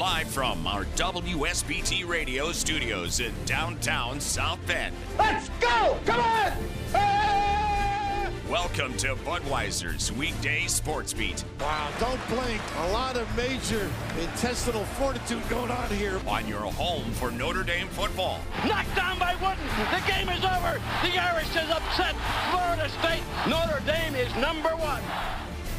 Live from our WSBT radio studios in downtown South Bend. Let's go! Come on! Ah! Welcome to Budweiser's weekday sports beat. Wow, don't blink. A lot of major intestinal fortitude going on here. On your home for Notre Dame football. Knocked down by Wooden. The game is over. The Irish is upset Florida State. Notre Dame is number one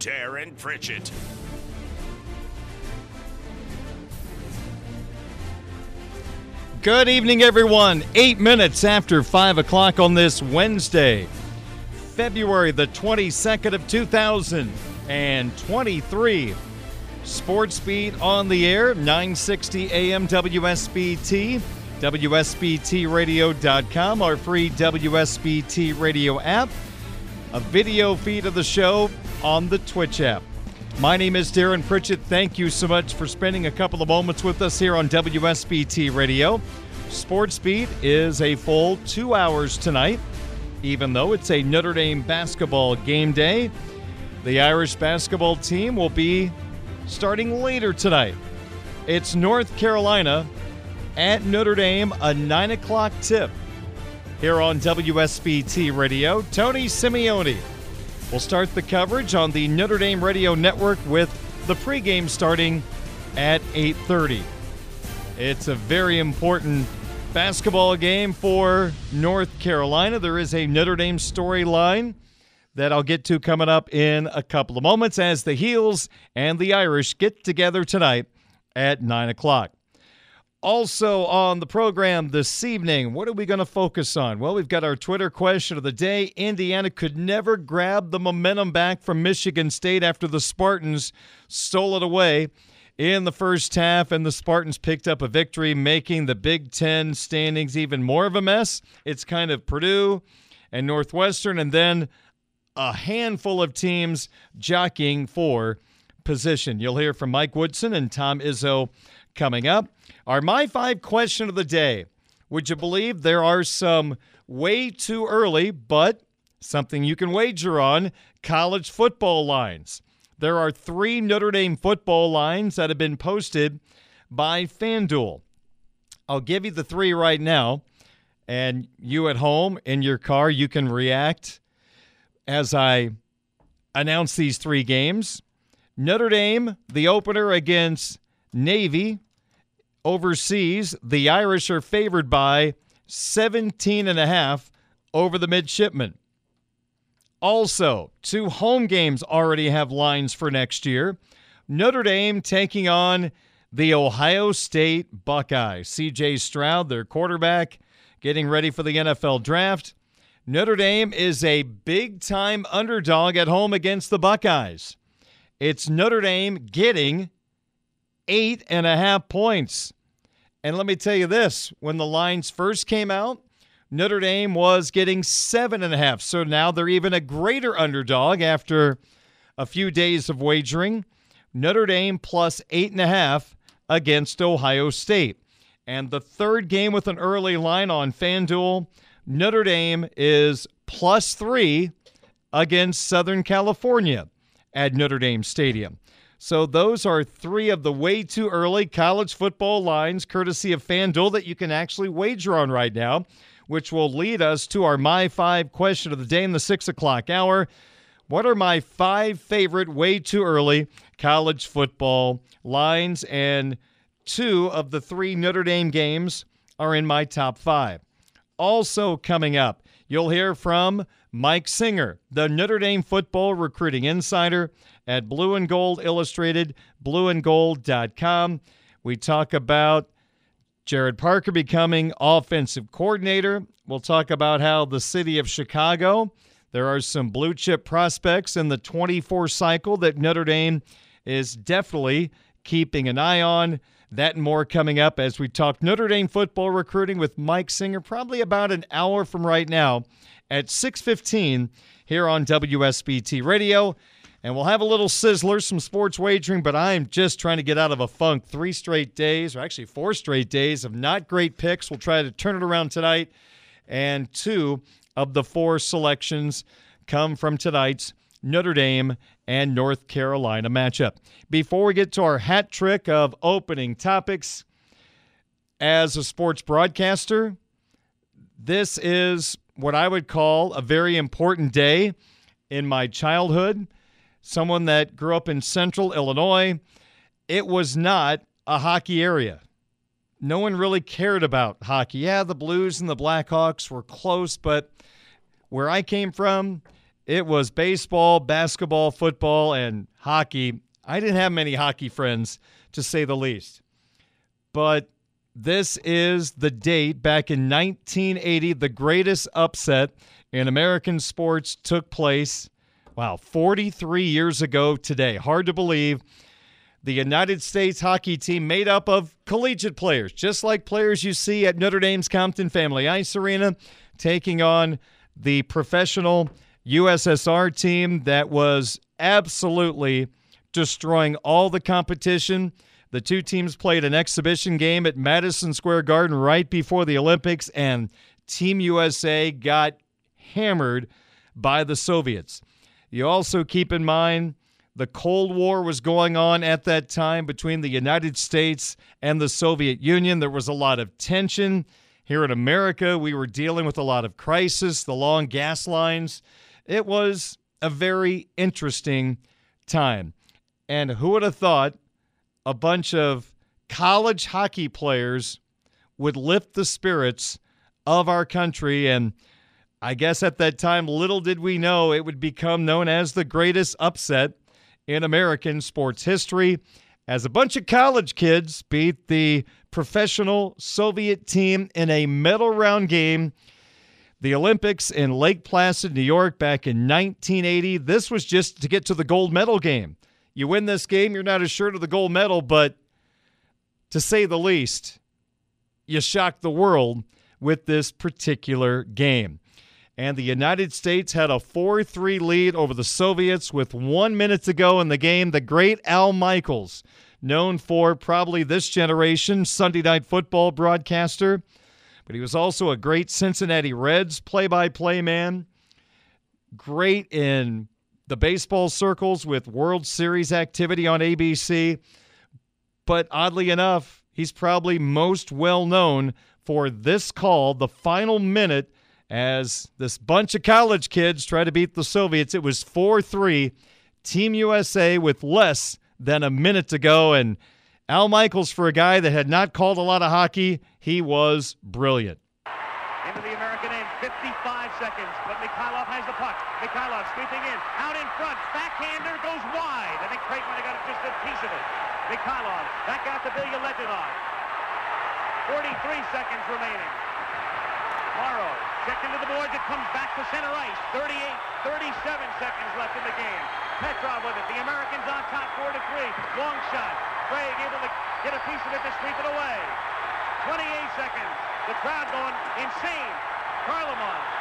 Darren Pritchett. Good evening, everyone. Eight minutes after 5 o'clock on this Wednesday, February the 22nd of 2023. Sports Beat on the air, 960 AM WSBT, WSBTRadio.com, our free WSBT radio app, a video feed of the show on the Twitch app. My name is Darren Pritchett. Thank you so much for spending a couple of moments with us here on WSBT Radio. Sports Beat is a full two hours tonight, even though it's a Notre Dame basketball game day. The Irish basketball team will be starting later tonight. It's North Carolina at Notre Dame, a 9 o'clock tip here on WSBT Radio. Tony Simeone We'll start the coverage on the Notre Dame Radio Network with the pregame starting at 8:30. It's a very important basketball game for North Carolina. There is a Notre Dame storyline that I'll get to coming up in a couple of moments as the Heels and the Irish get together tonight at 9 o'clock. Also on the program this evening, what are we going to focus on? Well, we've got our Twitter question of the day. Indiana could never grab the momentum back from Michigan State after the Spartans stole it away in the first half, and the Spartans picked up a victory, making the Big Ten standings even more of a mess. It's kind of Purdue and Northwestern, and then a handful of teams jockeying for position. You'll hear from Mike Woodson and Tom Izzo coming up. Our My Five question of the day. Would you believe there are some way too early, but something you can wager on college football lines? There are three Notre Dame football lines that have been posted by FanDuel. I'll give you the three right now, and you at home in your car, you can react as I announce these three games. Notre Dame, the opener against Navy, overseas, the Irish are favored by 17 and a half over the midshipmen. Also, two home games already have lines for next year. Notre Dame taking on the Ohio State Buckeyes. CJ Stroud, their quarterback, getting ready for the NFL draft. Notre Dame is a big time underdog at home against the Buckeyes. It's Notre Dame getting eight and a half points. And let me tell you this when the lines first came out, Notre Dame was getting seven and a half. So now they're even a greater underdog after a few days of wagering. Notre Dame plus eight and a half against Ohio State. And the third game with an early line on FanDuel, Notre Dame is plus three against Southern California at Notre Dame Stadium. So those are three of the way too early college football lines, courtesy of FanDuel, that you can actually wager on right now, which will lead us to our My Five question of the day in the six o'clock hour. What are my five favorite way too early college football lines? And two of the three Notre Dame games are in my top five. Also, coming up, you'll hear from Mike Singer, the Notre Dame football recruiting insider at Blue and Gold Illustrated, blueandgold.com. We talk about Gerad Parker becoming offensive coordinator. We'll talk about how the city of Chicago, there are some blue chip prospects in the 24 cycle that Notre Dame is definitely keeping an eye on. That and more coming up as we talk Notre Dame football recruiting with Mike Singer, probably about an hour from right now at 6:15 here on WSBT Radio. And we'll have a little sizzler, some sports wagering, but I'm just trying to get out of a funk. Three straight days, or actually four straight days of not great picks. We'll try to turn it around tonight. And two of the four selections come from tonight's Notre Dame and North Carolina matchup. Before we get to our hat trick of opening topics, as a sports broadcaster, this is what I would call a very important day in my childhood. Someone that grew up in central Illinois, it was not a hockey area. No one really cared about hockey. Yeah, the Blues and the Blackhawks were close, but where I came from, it was baseball, basketball, football, and hockey. I didn't have many hockey friends, to say the least. But this is the date back in 1980. The greatest upset in American sports took place, wow, 43 years ago today. Hard to believe. The United States hockey team made up of collegiate players, just like players you see at Notre Dame's Compton Family Ice Arena, taking on the professional USSR team that was absolutely destroying all the competition. The two teams played an exhibition game at Madison Square Garden right before the Olympics, and Team USA got hammered by the Soviets. You also keep in mind the Cold War was going on at that time between the United States and the Soviet Union. There was a lot of tension. Here in America, we were dealing with a lot of crisis, the long gas lines. It was a very interesting time. And who would have thought a bunch of college hockey players would lift the spirits of our country. And I guess at that time, little did we know it would become known as the greatest upset in American sports history as a bunch of college kids beat the professional Soviet team in a medal round game. The Olympics in Lake Placid, New York, back in 1980. This was just to get to the gold medal game. You win this game, you're not assured of the gold medal, but to say the least, you shocked the world with this particular game. And the United States had a 4 3 lead over the Soviets with one minute to go in the game. The great Al Michaels, known for probably this generation Sunday night football broadcaster, but he was also a great Cincinnati Reds play by play man, great in the baseball circles with World Series activity on ABC. But oddly enough, he's probably most well known for this call, the final minute, as this bunch of college kids try to beat the Soviets. It was 4 3, Team USA with less than a minute to go. And Al Michaels, for a guy that had not called a lot of hockey, he was brilliant. Into the American end, 55 seconds, but Mikhailov has the puck. Mikhailov sweeping in, out in front, backhander goes wide. I think Craig might have got just a piece of it. Mikhailov back out to Bilyaletdinov. 43 seconds remaining. Morrow checked into the boards. It comes back to center ice. 38, 37 seconds left in the game. Petrov with it. The Americans on top, 4 to 3. Long shot. Craig able to get a piece of it to sweep it away. 28 seconds. The crowd going insane. Kharlamov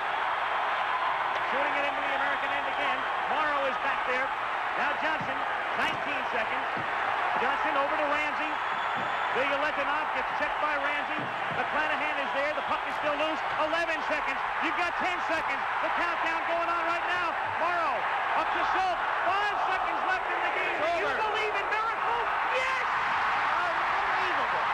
shooting it into the American end again. Morrow is back there. Now Johnson, 19 seconds. Johnson over to Ramsey. The Letanov gets checked by Ramsey. McClanahan is there. The puck is still loose. 11 seconds. You've got 10 seconds. The countdown going on right now. Morrow up to Schultz. Five seconds left in the game. Do you believe in miracles? Yes! Unbelievable.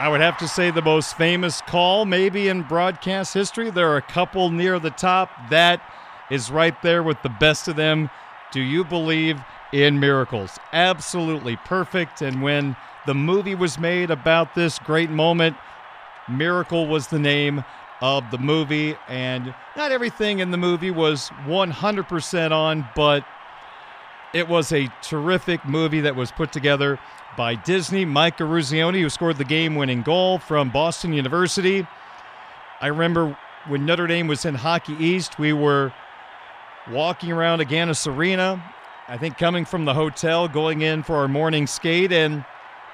I would have to say the most famous call, maybe in broadcast history. There are a couple near the top. That is right there with the best of them. Do you believe in miracles? Absolutely perfect. And when the movie was made about this great moment, Miracle was the name of the movie. And not everything in the movie was 100% on, but it was a terrific movie that was put together by Disney. Mike Eruzione, who scored the game winning goal from Boston University. I remember when Notre Dame was in Hockey East, we were walking around Agganis Arena, I think coming from the hotel, going in for our morning skate, and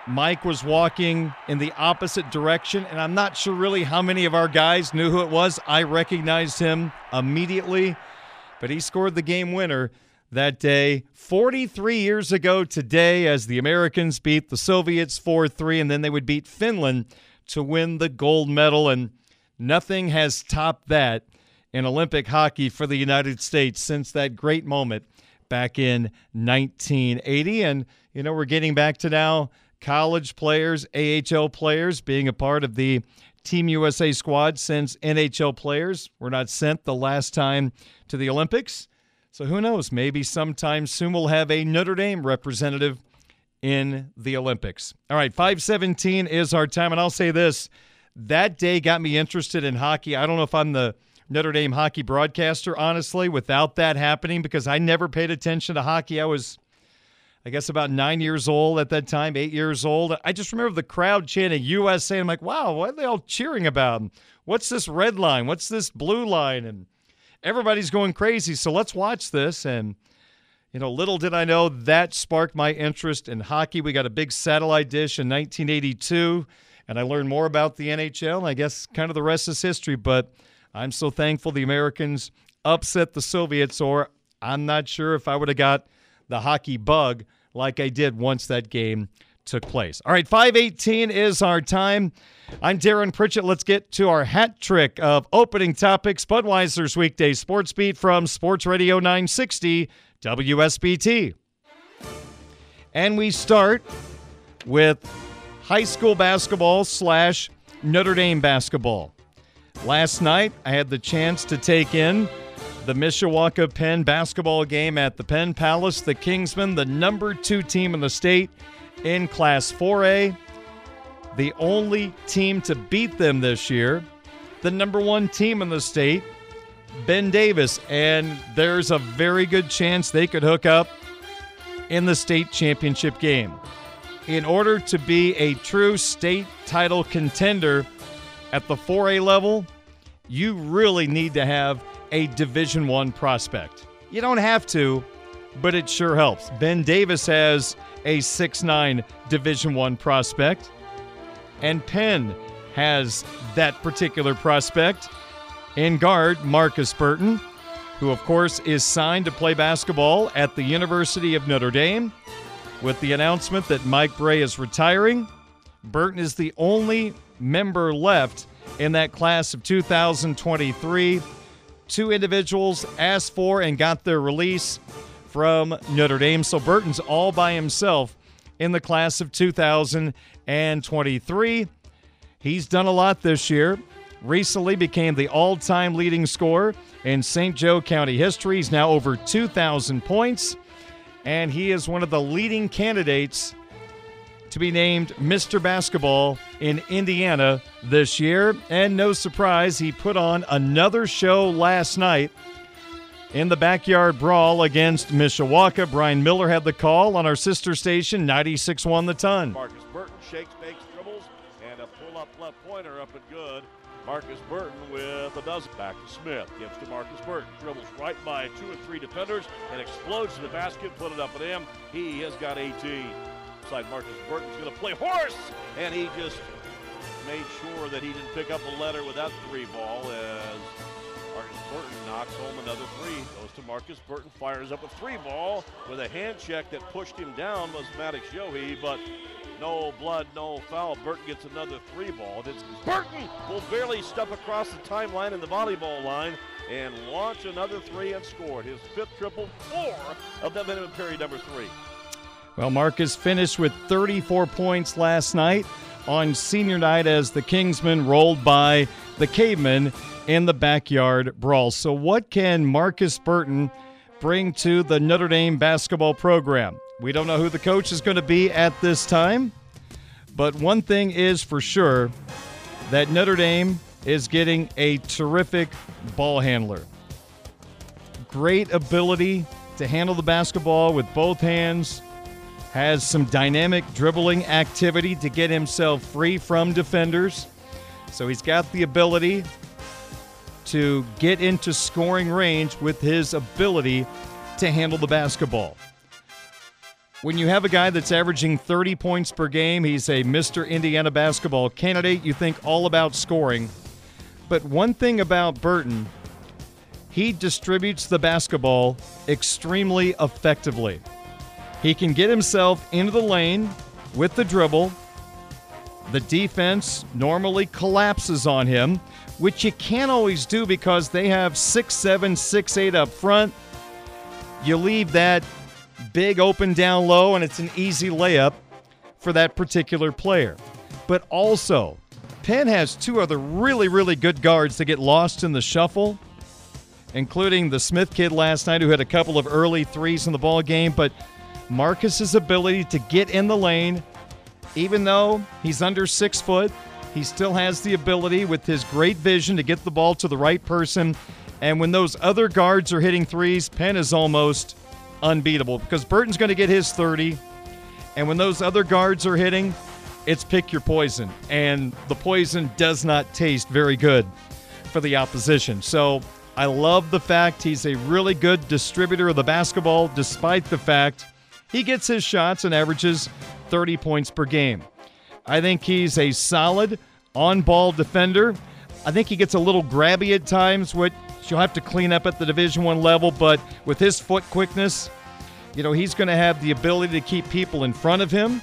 Mike was walking in the opposite direction. And I'm not sure really how many of our guys knew who it was. I recognized him immediately, but he scored the game winner that day 43 years ago today as the Americans beat the Soviets 4 3, and then they would beat Finland to win the gold medal. And nothing has topped that in Olympic hockey for the United States since that great moment back in 1980. And, you know, we're getting back to now college players, AHL players being a part of the Team USA squad since NHL players were not sent the last time to the Olympics. So who knows? Maybe sometime soon we'll have a Notre Dame representative in the Olympics. All right, 517 is our time. And I'll say this that day got me interested in hockey. I don't know if I'm the Notre Dame hockey broadcaster, honestly, without that happening, because I never paid attention to hockey. I was, I guess, about nine years old at that time, eight years old. I just remember the crowd chanting USA. I'm like, wow, what are they all cheering about? What's this red line? What's this blue line? And everybody's going crazy. So let's watch this. And, you know, little did I know that sparked my interest in hockey. We got a big satellite dish in 1982, and I learned more about the NHL. And I guess kind of the rest is history. But I'm so thankful the Americans upset the Soviets, or I'm not sure if I would have got the hockey bug like I did once that game took place. All right, 518 is our time. I'm Darren Pritchett. Let's get to our hat trick of opening topics. Budweiser's weekday sports beat from Sports Radio 960 WSBT. And we start with high school basketball slash Notre Dame basketball. Last night, I had the chance to take in the Mishawaka Penn basketball game at the Penn Palace. The Kingsmen, the number two team in the state in Class 4A, the only team to beat them this year, the number one team in the state, Ben Davis. And there's a very good chance they could hook up in the state championship game. In order to be a true state title contender, at the 4A level, you really need to have a Division 1 prospect. You don't have to, but it sure helps. Ben Davis has a 6'9 Division 1 prospect, and Penn has that particular prospect in guard Marcus Burton, who of course is signed to play basketball at the University of Notre Dame. With the announcement that Mike Brey is retiring, Burton is the only member left in that class of 2023. Two individuals asked for and got their release from Notre Dame. So Burton's all by himself in the class of 2023. He's done a lot this year. Recently became the all time leading scorer in St. Joe County history. He's now over 2,000 points, and he is one of the leading candidates to be named Mr. Basketball in Indiana this year. And no surprise, he put on another show last night in the backyard brawl against Mishawaka. Brian Miller had the call on our sister station, 96 1 the ton. Marcus Burton shakes, makes dribbles, and a pull up left pointer up and good. Marcus Burton with a dozen. Back to Smith. Gives to Marcus Burton. Dribbles right by two or three defenders and explodes to the basket. Put it up and in. He has got 18 outside. Marcus Burton's going to play horse, and he just made sure that he didn't pick up a letter with that three ball as Marcus Burton knocks home another three. Goes to Marcus Burton, fires up a three ball with a hand check that pushed him down was Maddox Yohe, but no blood, no foul. Burton gets another three ball. It's Burton will barely step across the timeline in the volleyball line and launch another three and scored his fifth triple, four of them minimum period number three. Well, Marcus finished with 34 points last night on senior night as the Kingsmen rolled by the Cavemen in the backyard brawl. So, what can Marcus Burton bring to the Notre Dame basketball program? We don't know who the coach is going to be at this time, but one thing is for sure that Notre Dame is getting a terrific ball handler. Great ability to handle the basketball with both hands, has some dynamic dribbling activity to get himself free from defenders. So he's got the ability to get into scoring range with his ability to handle the basketball. When you have a guy that's averaging 30 points per game, he's a Mr. Indiana basketball candidate. You think all about scoring. But one thing about Burton, he distributes the basketball extremely effectively. He can get himself into the lane with the dribble. The defense normally collapses on him, which you can't always do because they have six seven, six eight up front. You leave that big open down low, and it's an easy layup for that particular player. But also, Penn has two other really, really good guards that get lost in the shuffle, including the Smith kid last night who had a couple of early threes in the ball game. But Marcus's ability to get in the lane, even though he's under six foot, he still has the ability with his great vision to get the ball to the right person. And when those other guards are hitting threes, Penn is almost unbeatable because Burton's going to get his 30. And when those other guards are hitting, it's pick your poison. And the poison does not taste very good for the opposition. So I love the fact he's a really good distributor of the basketball, despite the fact he gets his shots and averages 30 points per game. I think he's a solid on ball defender. I think he gets a little grabby at times, which you'll have to clean up at the Division One level. But with his foot quickness, you know he's going to have the ability to keep people in front of him.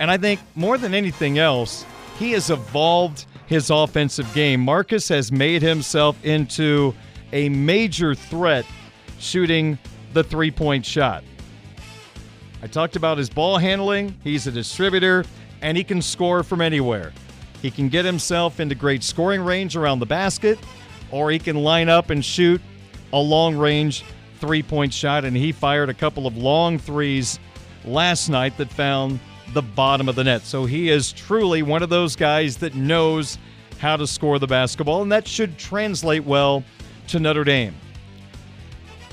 And I think more than anything else, he has evolved his offensive game. Marcus has made himself into a major threat shooting the three point shot. I talked about his ball handling. He's a distributor, and he can score from anywhere. He can get himself into great scoring range around the basket, or he can line up and shoot a long range three point shot. And he fired a couple of long threes last night that found the bottom of the net. So he is truly one of those guys that knows how to score the basketball, and that should translate well to Notre Dame.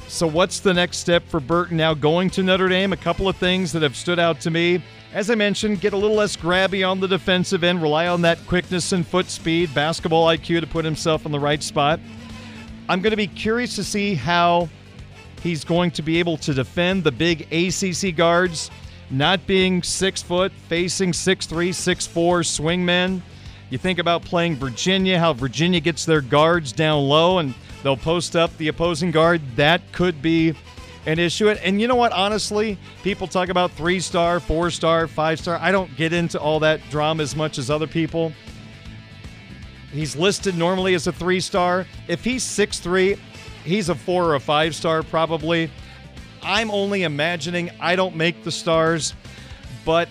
So, what's the next step for Burton now going to Notre Dame? A couple of things that have stood out to me. As I mentioned, get a little less grabby on the defensive end, rely on that quickness and foot speed, basketball IQ to put himself in the right spot. I'm going to be curious to see how he's going to be able to defend the big ACC guards, not being six foot, facing six three, six four swingmen. You think about playing Virginia, how Virginia gets their guards down low and they'll post up the opposing guard. That could be an issue. And you know what? Honestly, people talk about three star, four star, five star. I don't get into all that drama as much as other people. He's listed normally as a three star. If he's six three, he's a four or a five star probably. I'm only imagining. I don't make the stars, but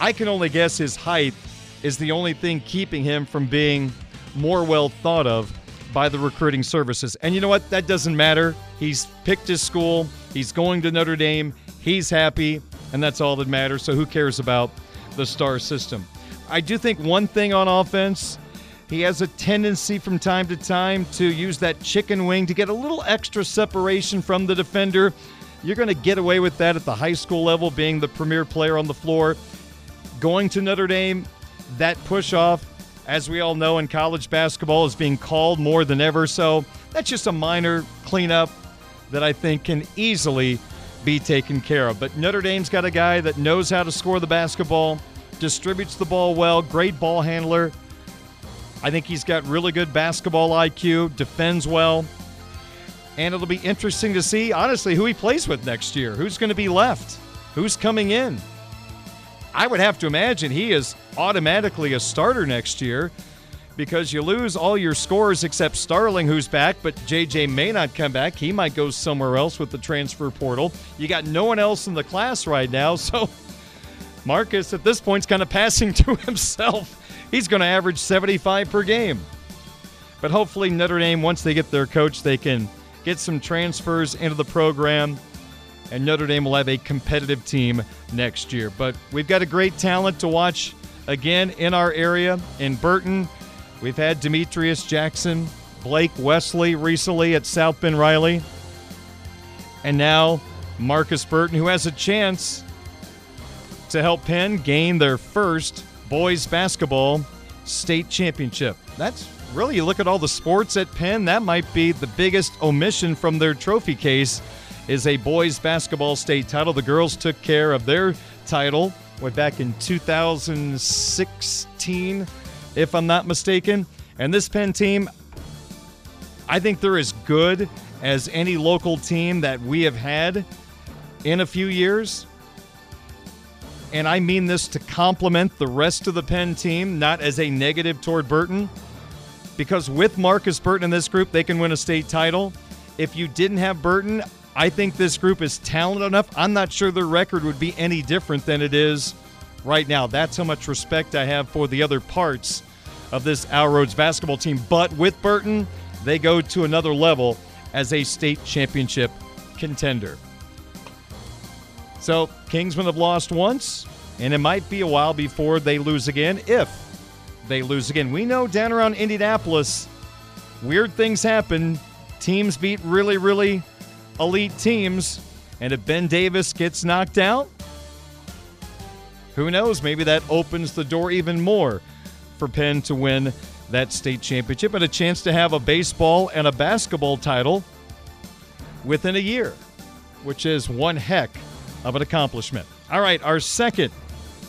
I can only guess his height is the only thing keeping him from being more well thought of by the recruiting services. And you know what? That doesn't matter. He's picked his school, he's going to Notre Dame, he's happy, and that's all that matters. So who cares about the star system? I do think one thing on offense, he has a tendency from time to time to use that chicken wing to get a little extra separation from the defender. You're going to get away with that at the high school level, being the premier player on the floor. Going to Notre Dame, that push off, as we all know in college basketball, is being called more than ever. So that's just a minor cleanup that I think can easily be taken care of. But Notre Dame's got a guy that knows how to score the basketball, distributes the ball well, great ball handler. I think he's got really good basketball IQ, defends well. And it'll be interesting to see, honestly, who he plays with next year. Who's going to be left? Who's coming in? I would have to imagine he is automatically a starter next year because you lose all your scores except Starling, who's back, but JJ may not come back. He might go somewhere else with the transfer portal. You got no one else in the class right now, so Marcus at this point is kind of passing to himself. He's going to average 75 per game. But hopefully, Notre Dame, once they get their coach, they can get some transfers into the program, and Notre Dame will have a competitive team next year. But we've got a great talent to watch again in our area in Burton. We've had Demetrius Jackson, Blake Wesley recently at South Bend Riley, and now Marcus Burton, who has a chance to help Penn gain their first boys basketball state championship. That's really, you look at all the sports at Penn, that might be the biggest omission from their trophy case is a boys basketball state title. The girls took care of their title way back in 2016, if I'm not mistaken. And this Penn team, I think they're as good as any local team that we have had in a few years. And I mean this to compliment the rest of the Penn team, not as a negative toward Burton because with Marcus Burton in this group, they can win a state title. If you didn't have Burton, I think this group is talented enough. I'm not sure their record would be any different than it is right now. That's how much respect I have for the other parts of this Al Rhodes basketball team. But with Burton, they go to another level as a state championship contender. So, Kingsmen have lost once, and it might be a while before they lose again if they lose again. We know down around Indianapolis, weird things happen. Teams beat really, really elite teams. And if Ben Davis gets knocked out, who knows? Maybe that opens the door even more for Penn to win that state championship and a chance to have a baseball and a basketball title within a year, which is one heck of an accomplishment. All right, our second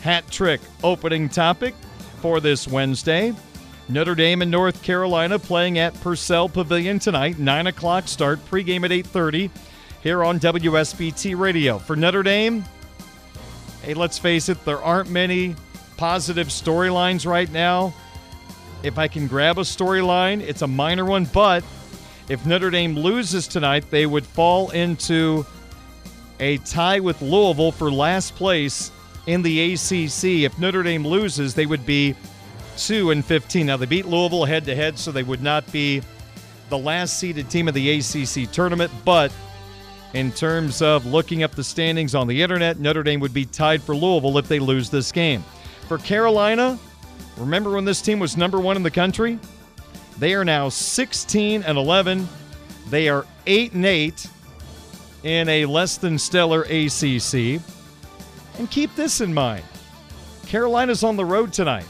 hat trick opening topic for this Wednesday. Notre Dame and North Carolina playing at Purcell Pavilion tonight. 9 o'clock start, pregame at 8.30 here on WSBT Radio. For Notre Dame, hey, let's face it, there aren't many positive storylines right now. If I can grab a storyline, it's a minor one, but if Notre Dame loses tonight, they would fall into a tie with Louisville for last place in the ACC. If Notre Dame loses, they would be 2 and 15. Now they beat Louisville head to head, so they would not be the last seeded team of the ACC tournament, but in terms of looking up the standings on the internet, Notre Dame would be tied for Louisville if they lose this game. For Carolina, remember when this team was number 1 in the country? They are now 16 and 11. They are 8 and 8 in a less than stellar ACC. And keep this in mind Carolina's on the road tonight.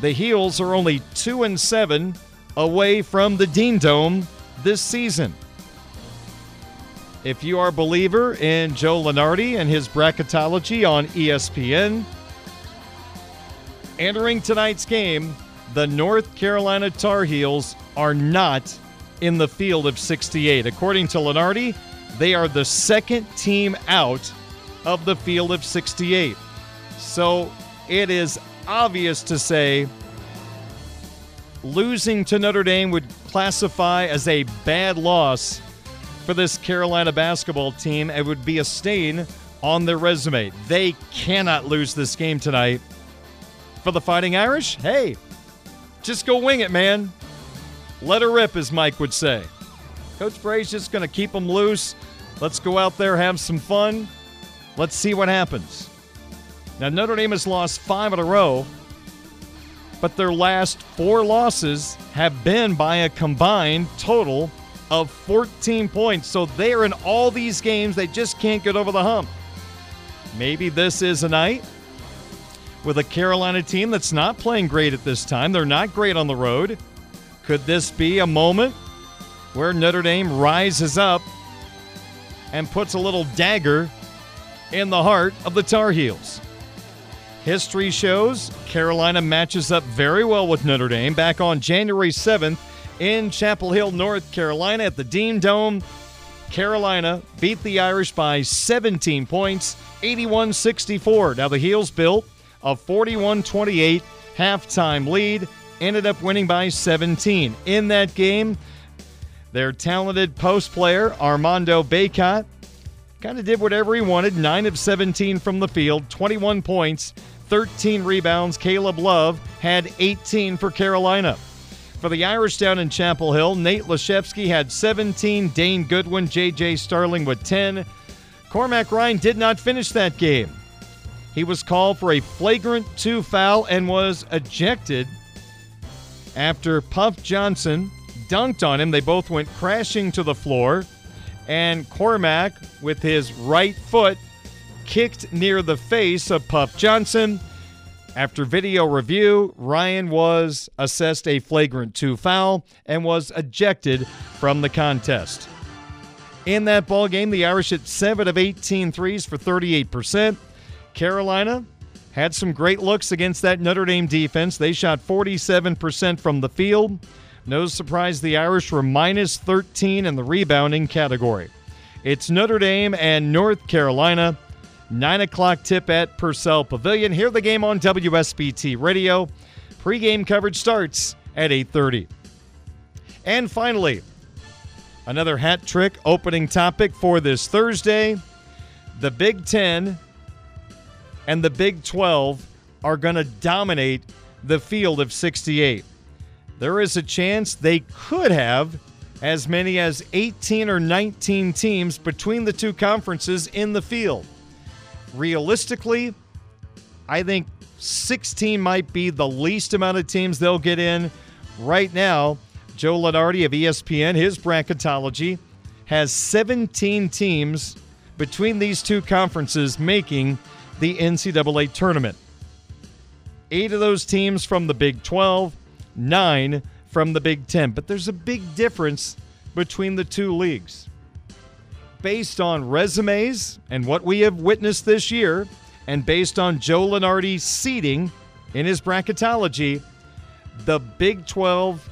The Heels are only 2 and 7 away from the Dean Dome this season. If you are a believer in Joe Lunardi and his bracketology on ESPN, entering tonight's game, the North Carolina Tar Heels are not in the field of 68. According to Lunardi, they are the second team out of the field of 68. So it is obvious to say losing to Notre Dame would classify as a bad loss for this Carolina basketball team. It would be a stain on their resume. They cannot lose this game tonight. For the Fighting Irish, hey, just go wing it, man. Let her rip, as Mike would say. Coach Brey's just going to keep them loose. Let's go out there, have some fun. Let's see what happens. Now, Notre Dame has lost five in a row, but their last four losses have been by a combined total of 14 points. So they are in all these games. They just can't get over the hump. Maybe this is a night with a Carolina team that's not playing great at this time. They're not great on the road. Could this be a moment where Notre Dame rises up and puts a little dagger in the heart of the Tar Heels. History shows Carolina matches up very well with Notre Dame. Back on January 7th in Chapel Hill, North Carolina at the Dean Dome, Carolina beat the Irish by 17 points, 81 64. Now the Heels built a 41 28 halftime lead, ended up winning by 17. In that game, their talented post player, Armando Bacot, kind of did whatever he wanted 9 of 17 from the field, 21 points, 13 rebounds. Caleb Love had 18 for Carolina. For the Irish down in Chapel Hill, Nate Laszewski had 17, Dane Goodwin, J.J. Starling with 10. Cormac Ryan did not finish that game. He was called for a flagrant two foul and was ejected after Puff Johnson dunked on him. They both went crashing to the floor, and Cormac, with his right foot, kicked near the face of Puff Johnson. After video review, Ryan was assessed a flagrant two foul and was ejected from the contest. In that ball game, the Irish hit 7 of 18 threes for 38%. Carolina had some great looks against that Notre Dame defense. They shot 47% from the field. No surprise the Irish were minus 13 in the rebounding category. It's Notre Dame and North Carolina. 9 o'clock tip at Purcell Pavilion. Hear the game on WSBT Radio. Pre-game coverage starts at 8.30. And finally, another hat trick opening topic for this Thursday. The Big Ten and the Big 12 are going to dominate the field of 68. There is a chance they could have as many as 18 or 19 teams between the two conferences in the field. Realistically, I think 16 might be the least amount of teams they'll get in. Right now, Joe Lunardi of ESPN, his bracketology, has 17 teams between these two conferences making the NCAA tournament. Eight of those teams from the Big 12, nine from the Big 10. But there's a big difference between the two leagues based on resumes and what we have witnessed this year, and based on Joe Lunardi's seeding in his bracketology, the Big 12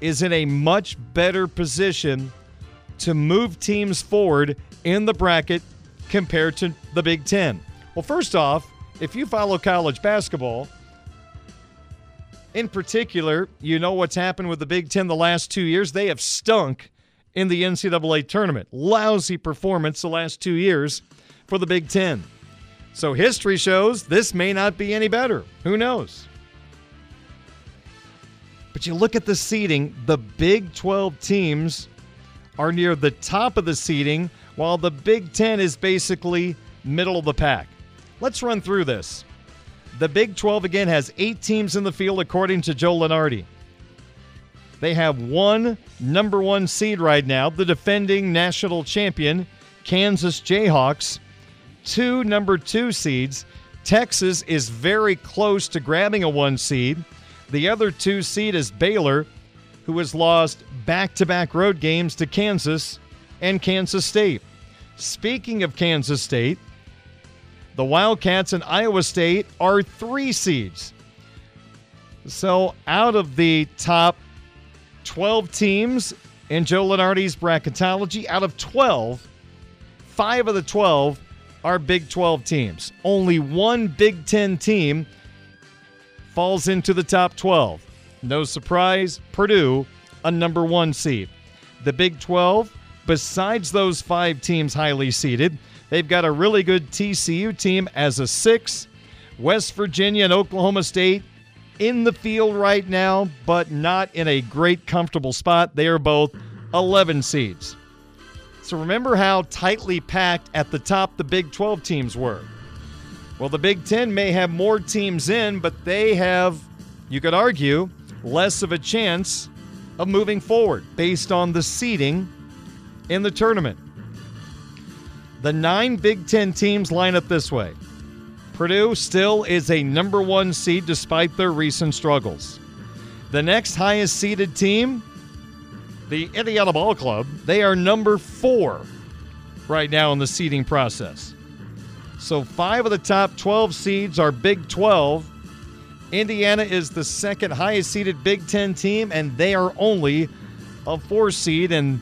is in a much better position to move teams forward in the bracket compared to the Big 10. Well, first off, if you follow college basketball, in particular, you know what's happened with the Big Ten the last two years. They have stunk in the NCAA tournament. Lousy performance the last two years for the Big Ten. So history shows this may not be any better. Who knows? But you look at the seeding, the Big 12 teams are near the top of the seeding, while the Big Ten is basically middle of the pack. Let's run through this. The Big 12 again has eight teams in the field, according to Joe Lunardi. They have one number one seed right now, the defending national champion, Kansas Jayhawks, two number two seeds. Texas is very close to grabbing a one seed. The other two seed is Baylor, who has lost back to back road games to Kansas and Kansas State. Speaking of Kansas State, the Wildcats and Iowa State are three seeds. So out of the top 12 teams in Joe Lunardi's bracketology. Out of 12, five of the 12 are Big 12 teams. Only one Big 10 team falls into the top 12. No surprise, Purdue, a number one seed. The Big 12, besides those five teams highly seeded, they've got a really good TCU team as a six. West Virginia and Oklahoma State in the field right now, but not in a great, comfortable spot. They are both 11 seeds. So remember how tightly packed at the top the Big 12 teams were. Well, the Big 10 may have more teams in, but they have, you could argue, less of a chance of moving forward based on the seeding in the tournament. The nine Big 10 teams line up this way Purdue still is a number one seed despite their recent struggles. The next highest seeded team, the Indiana Ball Club, they are number four right now in the seeding process. So five of the top 12 seeds are Big 12. Indiana is the second highest seeded Big Ten team, and they are only a four seed. And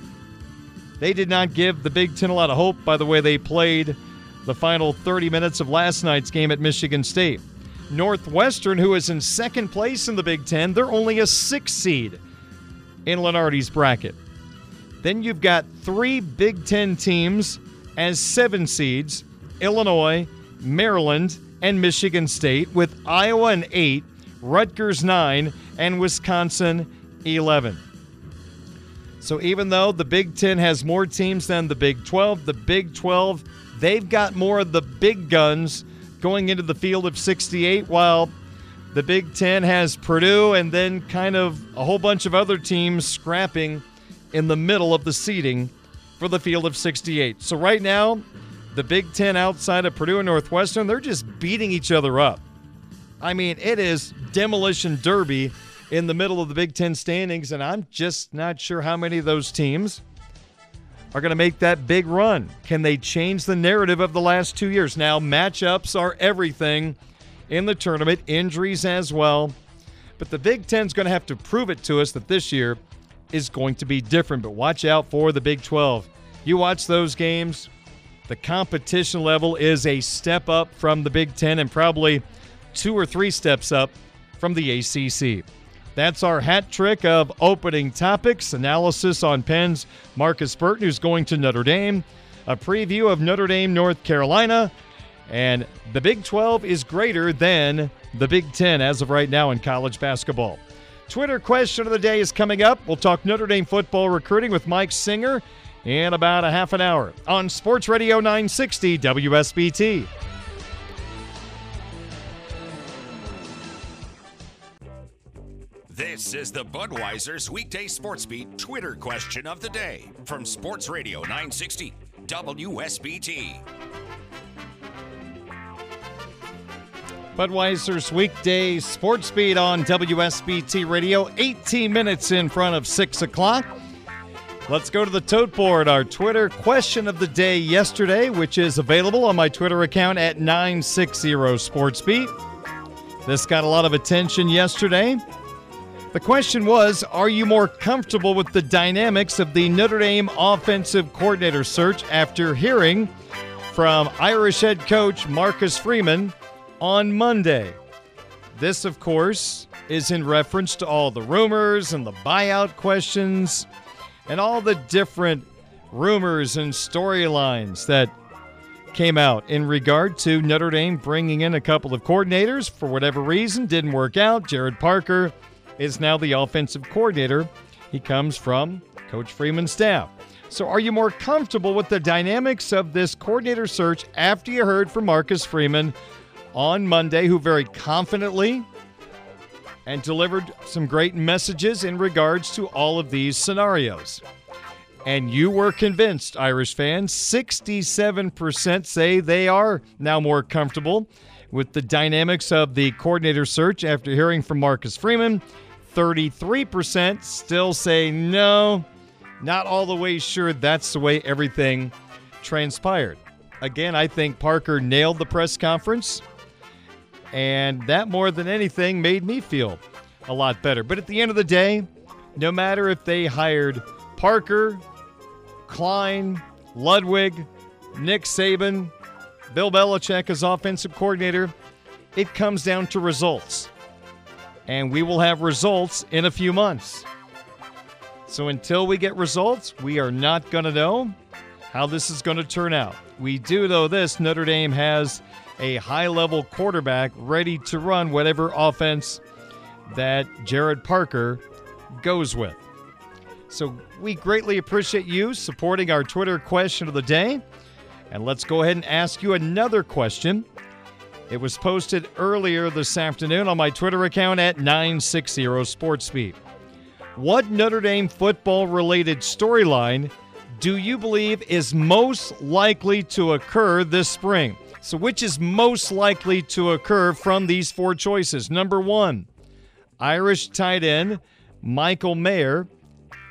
they did not give the Big Ten a lot of hope by the way they played the final 30 minutes of last night's game at Michigan State. Northwestern, who is in second place in the Big Ten, they're only a six seed in Lunardi's bracket. Then you've got three Big Ten teams as seven seeds Illinois, Maryland, and Michigan State, with Iowa and eight, Rutgers nine, and Wisconsin 11. So even though the Big Ten has more teams than the Big 12, the Big 12, they've got more of the big guns going into the field of 68, while the Big Ten has Purdue and then kind of a whole bunch of other teams scrapping in the middle of the seating for the field of 68. So right now, the Big Ten outside of Purdue and Northwestern, they're just beating each other up. I mean, it is demolition derby in the middle of the Big Ten standings, and I'm just not sure how many of those teams are going to make that big run. Can they change the narrative of the last two years? Now, matchups are everything in the tournament, injuries as well. But the Big Ten's going to have to prove it to us that this year is going to be different. But watch out for the Big 12. You watch those games, the competition level is a step up from the Big Ten and probably two or three steps up from the ACC. That's our hat trick of opening topics, analysis on Penn's Marcus Burton, who's going to Notre Dame, a preview of Notre Dame, North Carolina, and the Big 12 is greater than the Big 10 as of right now in college basketball. Twitter question of the day is coming up. We'll talk Notre Dame football recruiting with Mike Singer in about a half an hour on Sports Radio 960 WSBT. This is the Budweiser's weekday sports beat Twitter question of the day from Sports Radio 960 WSBT. Budweiser's weekday sports beat on WSBT Radio, 18 minutes in front of 6 o'clock. Let's go to the tote board, our Twitter question of the day yesterday, which is available on my Twitter account at 960 SportsBeat. This got a lot of attention yesterday. The question was Are you more comfortable with the dynamics of the Notre Dame offensive coordinator search after hearing from Irish head coach Marcus Freeman on Monday? This, of course, is in reference to all the rumors and the buyout questions and all the different rumors and storylines that came out in regard to Notre Dame bringing in a couple of coordinators for whatever reason didn't work out. Gerad Parker is now the offensive coordinator. He comes from Coach Freeman's staff. So, are you more comfortable with the dynamics of this coordinator search after you heard from Marcus Freeman on Monday, who very confidently and delivered some great messages in regards to all of these scenarios? And you were convinced, Irish fans. 67% say they are now more comfortable with the dynamics of the coordinator search after hearing from Marcus Freeman. 33% still say no, not all the way sure that's the way everything transpired. Again, I think Parker nailed the press conference, and that more than anything made me feel a lot better. But at the end of the day, no matter if they hired Parker, Klein, Ludwig, Nick Saban, Bill Belichick as offensive coordinator, it comes down to results and we will have results in a few months. So until we get results, we are not going to know how this is going to turn out. We do know this Notre Dame has a high level quarterback ready to run whatever offense that Gerad Parker goes with. So we greatly appreciate you supporting our Twitter question of the day. And let's go ahead and ask you another question. It was posted earlier this afternoon on my Twitter account at 960 SportsBeat. What Notre Dame football related storyline do you believe is most likely to occur this spring? So, which is most likely to occur from these four choices? Number one, Irish tight end Michael Mayer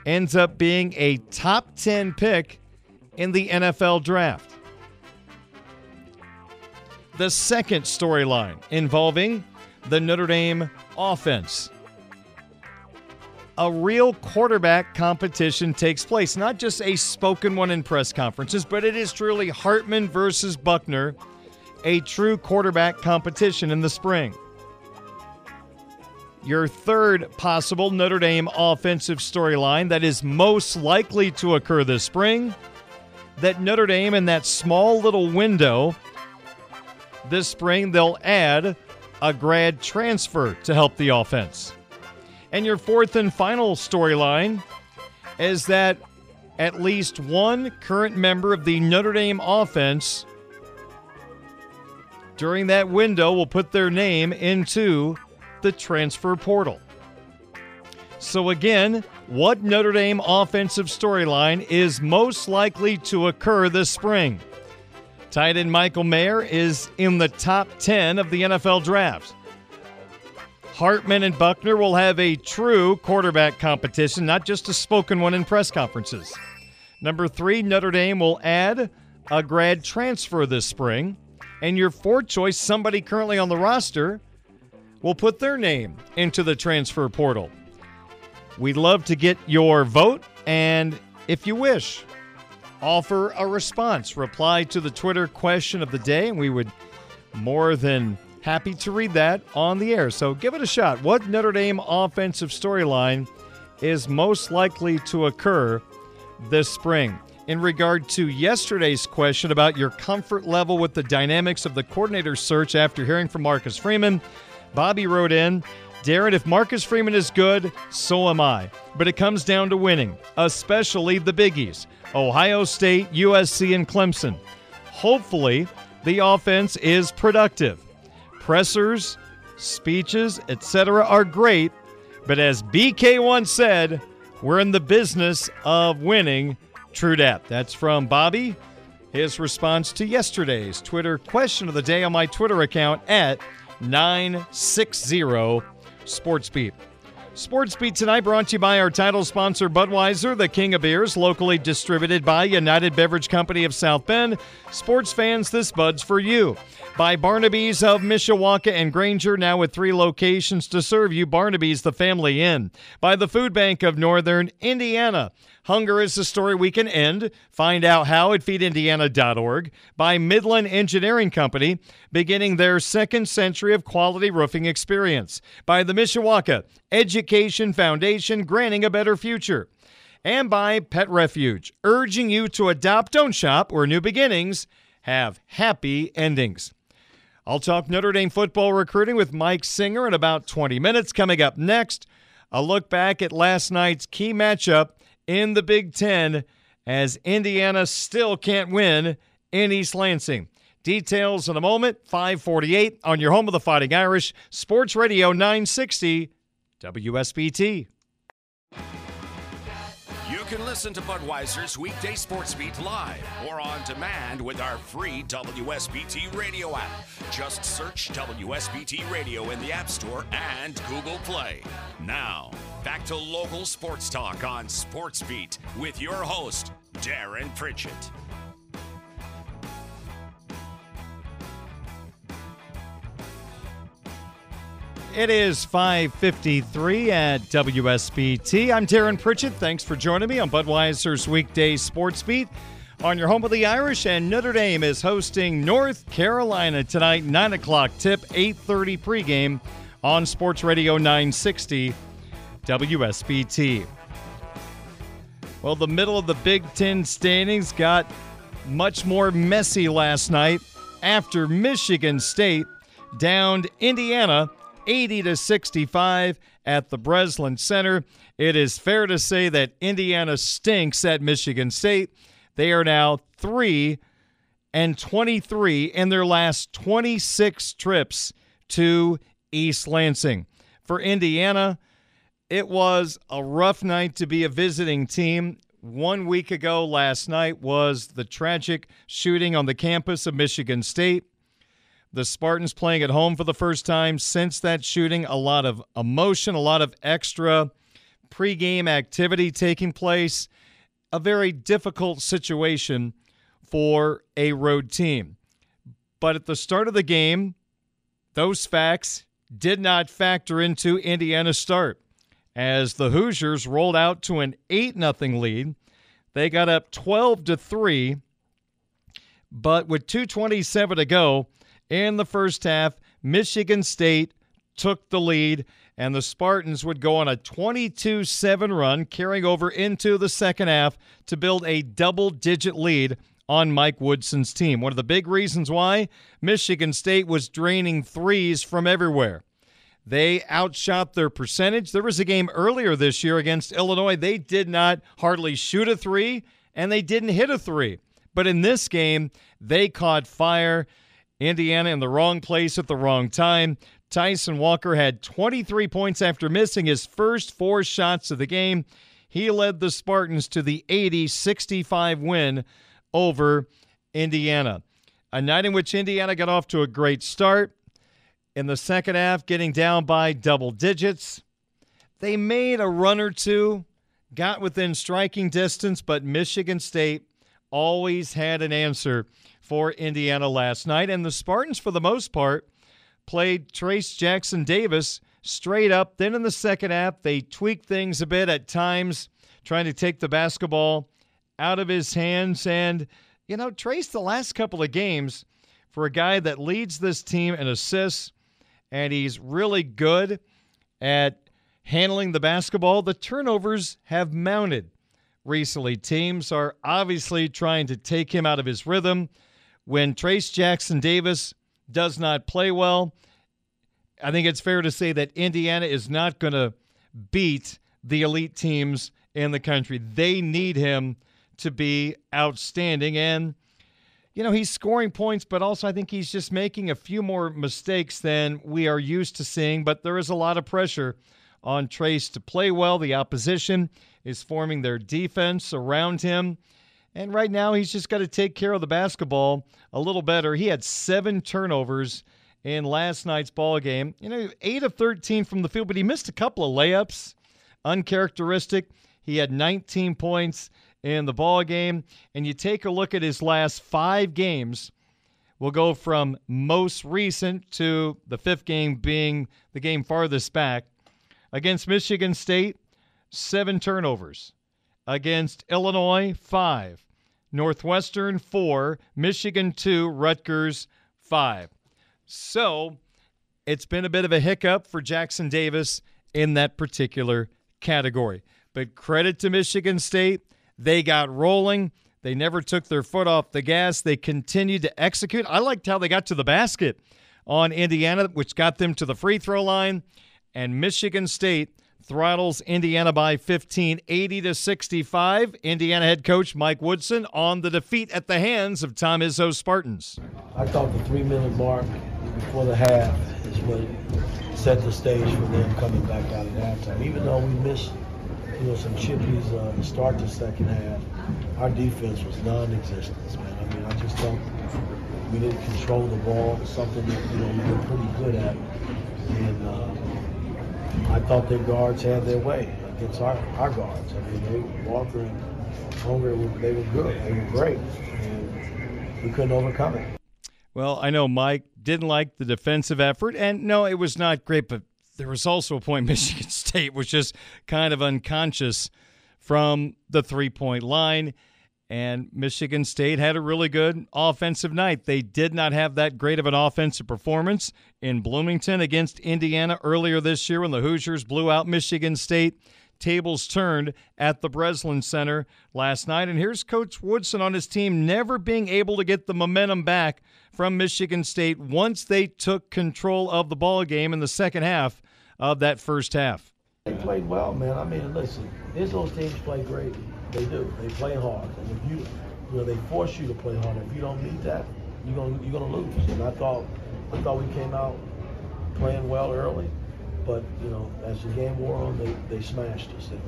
ends up being a top 10 pick in the NFL draft. The second storyline involving the Notre Dame offense. A real quarterback competition takes place, not just a spoken one in press conferences, but it is truly Hartman versus Buchner, a true quarterback competition in the spring. Your third possible Notre Dame offensive storyline that is most likely to occur this spring that Notre Dame, in that small little window this spring, they'll add a grad transfer to help the offense. And your fourth and final storyline is that at least one current member of the Notre Dame offense during that window will put their name into the transfer portal. So, again, what Notre Dame offensive storyline is most likely to occur this spring? Tight end Michael Mayer is in the top 10 of the NFL draft. Hartman and Buchner will have a true quarterback competition, not just a spoken one in press conferences. Number three, Notre Dame will add a grad transfer this spring. And your fourth choice, somebody currently on the roster, will put their name into the transfer portal. We'd love to get your vote, and if you wish, offer a response. Reply to the Twitter question of the day, and we would more than happy to read that on the air. So give it a shot. What Notre Dame offensive storyline is most likely to occur this spring? In regard to yesterday's question about your comfort level with the dynamics of the coordinator search after hearing from Marcus Freeman, Bobby wrote in Darren, if Marcus Freeman is good, so am I. But it comes down to winning, especially the biggies Ohio State, USC, and Clemson. Hopefully, the offense is productive. Pressers, speeches, etc. are great, but as BK once said, we're in the business of winning. True depth. That's from Bobby. His response to yesterday's Twitter question of the day on my Twitter account at 960 SportsBeat. SportsBeat tonight brought to you by our title sponsor, Budweiser, the king of beers, locally distributed by United Beverage Company of South Bend. Sports fans, this Bud's for you. By Barnaby's of Mishawaka and Granger, now with three locations to serve you. Barnaby's, the family inn. By the Food Bank of Northern Indiana. Hunger is the story we can end. Find out how at feedindiana.org. By Midland Engineering Company, beginning their second century of quality roofing experience. By the Mishawaka Education Foundation, granting a better future. And by Pet Refuge, urging you to adopt, don't shop, where new beginnings have happy endings. I'll talk Notre Dame football recruiting with Mike Singer in about 20 minutes. Coming up next, a look back at last night's key matchup in the Big Ten as Indiana still can't win in East Lansing. Details in a moment, 548 on your home of the Fighting Irish, Sports Radio 960, WSBT. Can listen to Budweiser's weekday sports beat live or on demand with our free WSBT radio app. Just search WSBT Radio in the App Store and Google Play. Now, back to local sports talk on Sports Beat with your host, Darren Pritchett. It is 5:53 at WSBT. I'm Darren Pritchett. Thanks for joining me on Budweiser's weekday Sports Beat on your home of the Irish. And Notre Dame is hosting North Carolina tonight, nine o'clock tip, 8:30 pregame on Sports Radio 960 WSBT. Well, the middle of the Big Ten standings got much more messy last night after Michigan State downed Indiana 80 to 65 at the Breslin Center. It is fair to say that Indiana stinks at Michigan State. They are now 3 and 23 in their last 26 trips to East Lansing. For Indiana, it was a rough night to be a visiting team. One week ago, last night, was the tragic shooting on the campus of Michigan State. The Spartans playing at home for the first time since that shooting. A lot of emotion, a lot of extra pregame activity taking place. A very difficult situation for a road team. But at the start of the game, those facts did not factor into Indiana's start. As the Hoosiers rolled out to an 8 0 lead, they got up 12 to 3, but with 227 to go in the first half, Michigan State took the lead and the Spartans would go on a 22 7 run, carrying over into the second half to build a double digit lead on Mike Woodson's team. One of the big reasons why Michigan State was draining threes from everywhere. They outshot their percentage. There was a game earlier this year against Illinois. They did not hardly shoot a three, and they didn't hit a three. But in this game, they caught fire. Indiana in the wrong place at the wrong time. Tyson Walker had 23 points after missing his first four shots of the game. He led the Spartans to the 80 65 win over Indiana. A night in which Indiana got off to a great start. In the second half, getting down by double digits. They made a run or two, got within striking distance, but Michigan State always had an answer for Indiana last night. And the Spartans, for the most part, played Trayce Jackson Davis straight up. Then in the second half, they tweaked things a bit at times, trying to take the basketball out of his hands. And, you know, Trayce, the last couple of games, for a guy that leads this team in assists, and he's really good at handling the basketball, the turnovers have mounted recently. Teams are obviously trying to take him out of his rhythm. When Trayce Jackson Davis does not play well. I think it's fair to say that Indiana is not going to beat the elite teams in the country. They need him to be outstanding. And, you know, he's scoring points, but also I think he's just making a few more mistakes than we are used to seeing. But there is a lot of pressure on Trayce to play well. The opposition is forming their defense around him. And right now, he's just got to take care of the basketball a little better. He had seven turnovers in last night's ball game. You know, eight of 13 from the field, but he missed a couple of layups. Uncharacteristic. He had 19 points in the ball game. And you take a look at his last five games. We'll go from most recent to the fifth game being the game farthest back. Against Michigan State, seven turnovers against Illinois, 5. Northwestern, 4. Michigan, 2. Rutgers, 5. So it's been a bit of a hiccup for Jackson Davis in that particular category. But credit to Michigan State. They got rolling. They never took their foot off the gas. They continued to execute. I liked how they got to the basket on Indiana, which got them to the free throw line. And Michigan State throttles Indiana by 15, 80 to 65. Indiana head coach Mike Woodson on the defeat at the hands of Tom Izzo Spartans. I thought the three minute mark before the half is what set the stage for them coming back out at halftime. Even though we missed, you know, some chippies uh, to start the second half, our defense was non-existent, man. I mean, I just don't. We didn't control the ball. Something that you know we were pretty good at, and. Uh, I thought their guards had their way against our, our guards. I mean, they, Walker and Hoggard, they were good. They were great. And we couldn't overcome it. Well, I know Mike didn't like the defensive effort, and no, it was not great, but there was also a point Michigan State was just kind of unconscious from the three point line. And Michigan State had a really good offensive night. They did not have that great of an offensive performance in Bloomington against Indiana earlier this year when the Hoosiers blew out Michigan State. Tables turned at the Breslin Center last night. And here's Coach Woodson on his team never being able to get the momentum back from Michigan State once they took control of the ball game in the second half of that first half. They played well, man. I mean, listen, those teams play great. They do. They play hard, and if you, you know, they force you to play hard. If you don't meet that, you're gonna you're gonna lose. And I thought, I thought we came out playing well early, but you know, as the game wore on, they they smashed us. And,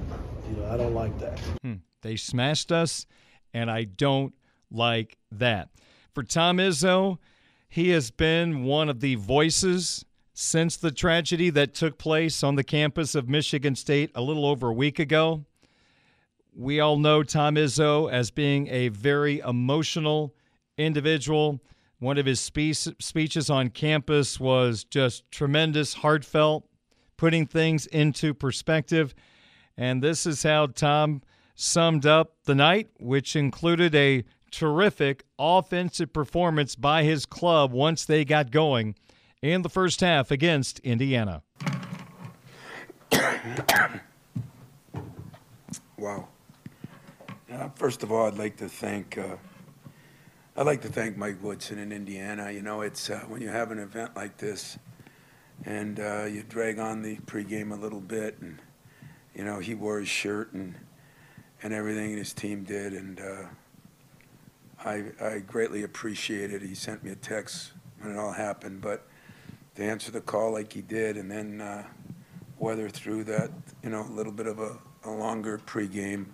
you know, I don't like that. Hmm. They smashed us, and I don't like that. For Tom Izzo, he has been one of the voices since the tragedy that took place on the campus of Michigan State a little over a week ago. We all know Tom Izzo as being a very emotional individual, One of his speech, speeches on campus was just tremendous, heartfelt, putting things into perspective. And this is how Tom summed up the night, which included a terrific offensive performance by his club once they got going in the first half against Indiana. wow. Uh, first of all, I'd like to thank uh, I'd like to thank Mike Woodson in Indiana. You know, it's uh, when you have an event like this, and uh, you drag on the pregame a little bit, and you know he wore his shirt and and everything his team did, and uh, I I greatly appreciate it. He sent me a text when it all happened, but to answer the call like he did, and then uh, weather through that, you know, a little bit of a, a longer pregame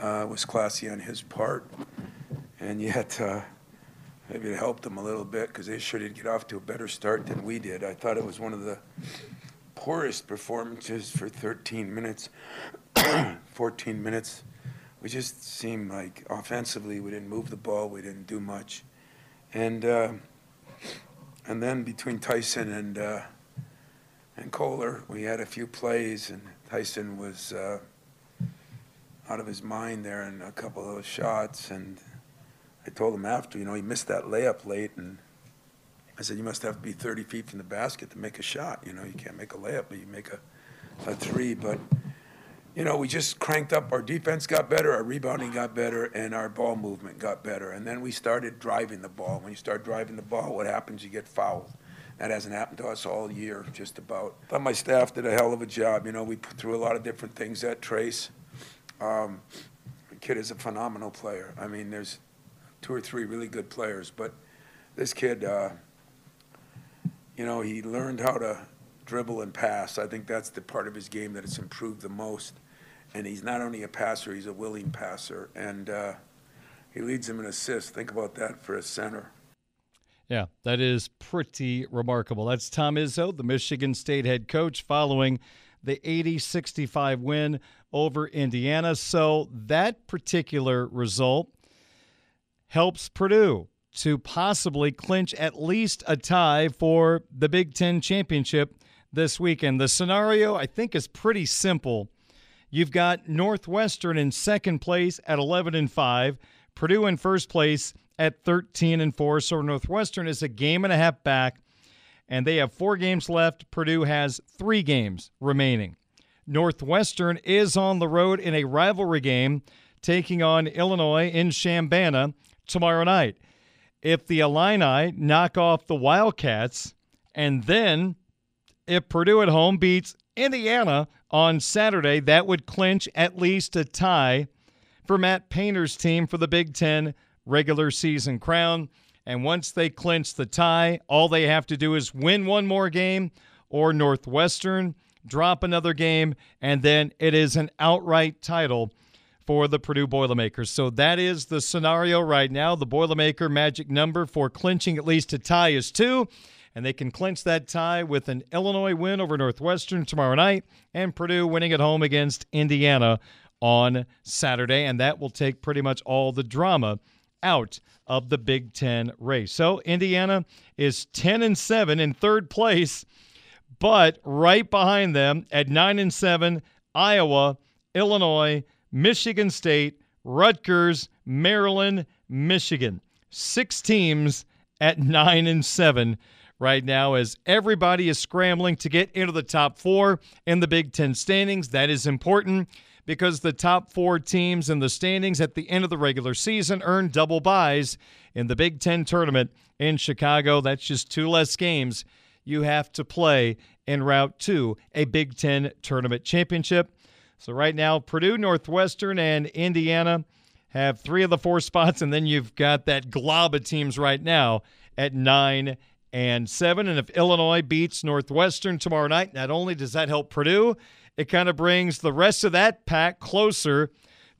uh, was classy on his part and yet uh, maybe it helped them a little bit because they sure did get off to a better start than we did. I thought it was one of the poorest performances for 13 minutes, 14 minutes. We just seemed like offensively we didn't move the ball, we didn't do much, and uh, and then between Tyson and uh, and Kohler, we had a few plays, and Tyson was uh, out of his mind there in a couple of those shots, and I told him after, you know, he missed that layup late, and I said, you must have to be 30 feet from the basket to make a shot. You know, you can't make a layup, but you make a, a three. But, you know, we just cranked up. Our defense got better, our rebounding got better, and our ball movement got better. And then we started driving the ball. When you start driving the ball, what happens? You get fouled. That hasn't happened to us all year, just about. I thought my staff did a hell of a job. You know, we put through a lot of different things at Trayce. Um, the kid is a phenomenal player. I mean, there's two or three really good players. But this kid, uh, you know, he learned how to dribble and pass. I think that's the part of his game that has improved the most. And he's not only a passer, he's a willing passer. And uh, he leads him in assists. Think about that for a center. Yeah, that is pretty remarkable. That's Tom Izzo, the Michigan State head coach, following the 80 65 win over Indiana. So that particular result helps Purdue to possibly clinch at least a tie for the Big Ten championship this weekend. The scenario, I think, is pretty simple. You've got Northwestern in second place at 11 and 5, Purdue in first place at 13 and 4. So Northwestern is a game and a half back, and they have four games left. Purdue has three games remaining. Northwestern is on the road in a rivalry game taking on Illinois in Chambana tomorrow night. If the Illini knock off the Wildcats, and then if Purdue at home beats Indiana on Saturday, that would clinch at least a tie for Matt Painter's team for the Big Ten regular season crown. And once they clinch the tie, all they have to do is win one more game or Northwestern drop another game, and then it is an outright title for the Purdue Boilermakers. So that is the scenario right now. The Boilermaker magic number for clinching at least a tie is two, and they can clinch that tie with an Illinois win over Northwestern tomorrow night and Purdue winning at home against Indiana on Saturday. And that will take pretty much all the drama out of the Big Ten race. So Indiana is 10 and 7 in third place, but right behind them at 9 and 7, Iowa, Illinois, Michigan State, Rutgers, Maryland, Michigan. Six teams at 9 and 7 right now as everybody is scrambling to get into the top 4 in the Big 10 standings. That is important because the top 4 teams in the standings at the end of the regular season earn double byes in the Big 10 tournament in Chicago. That's just two less games you have to play en route to a Big 10 tournament championship. So right now, Purdue, Northwestern, and Indiana have three of the four spots, and then you've got that glob of teams right now at nine and seven. And if Illinois beats Northwestern tomorrow night, not only does that help Purdue, it kind of brings the rest of that pack closer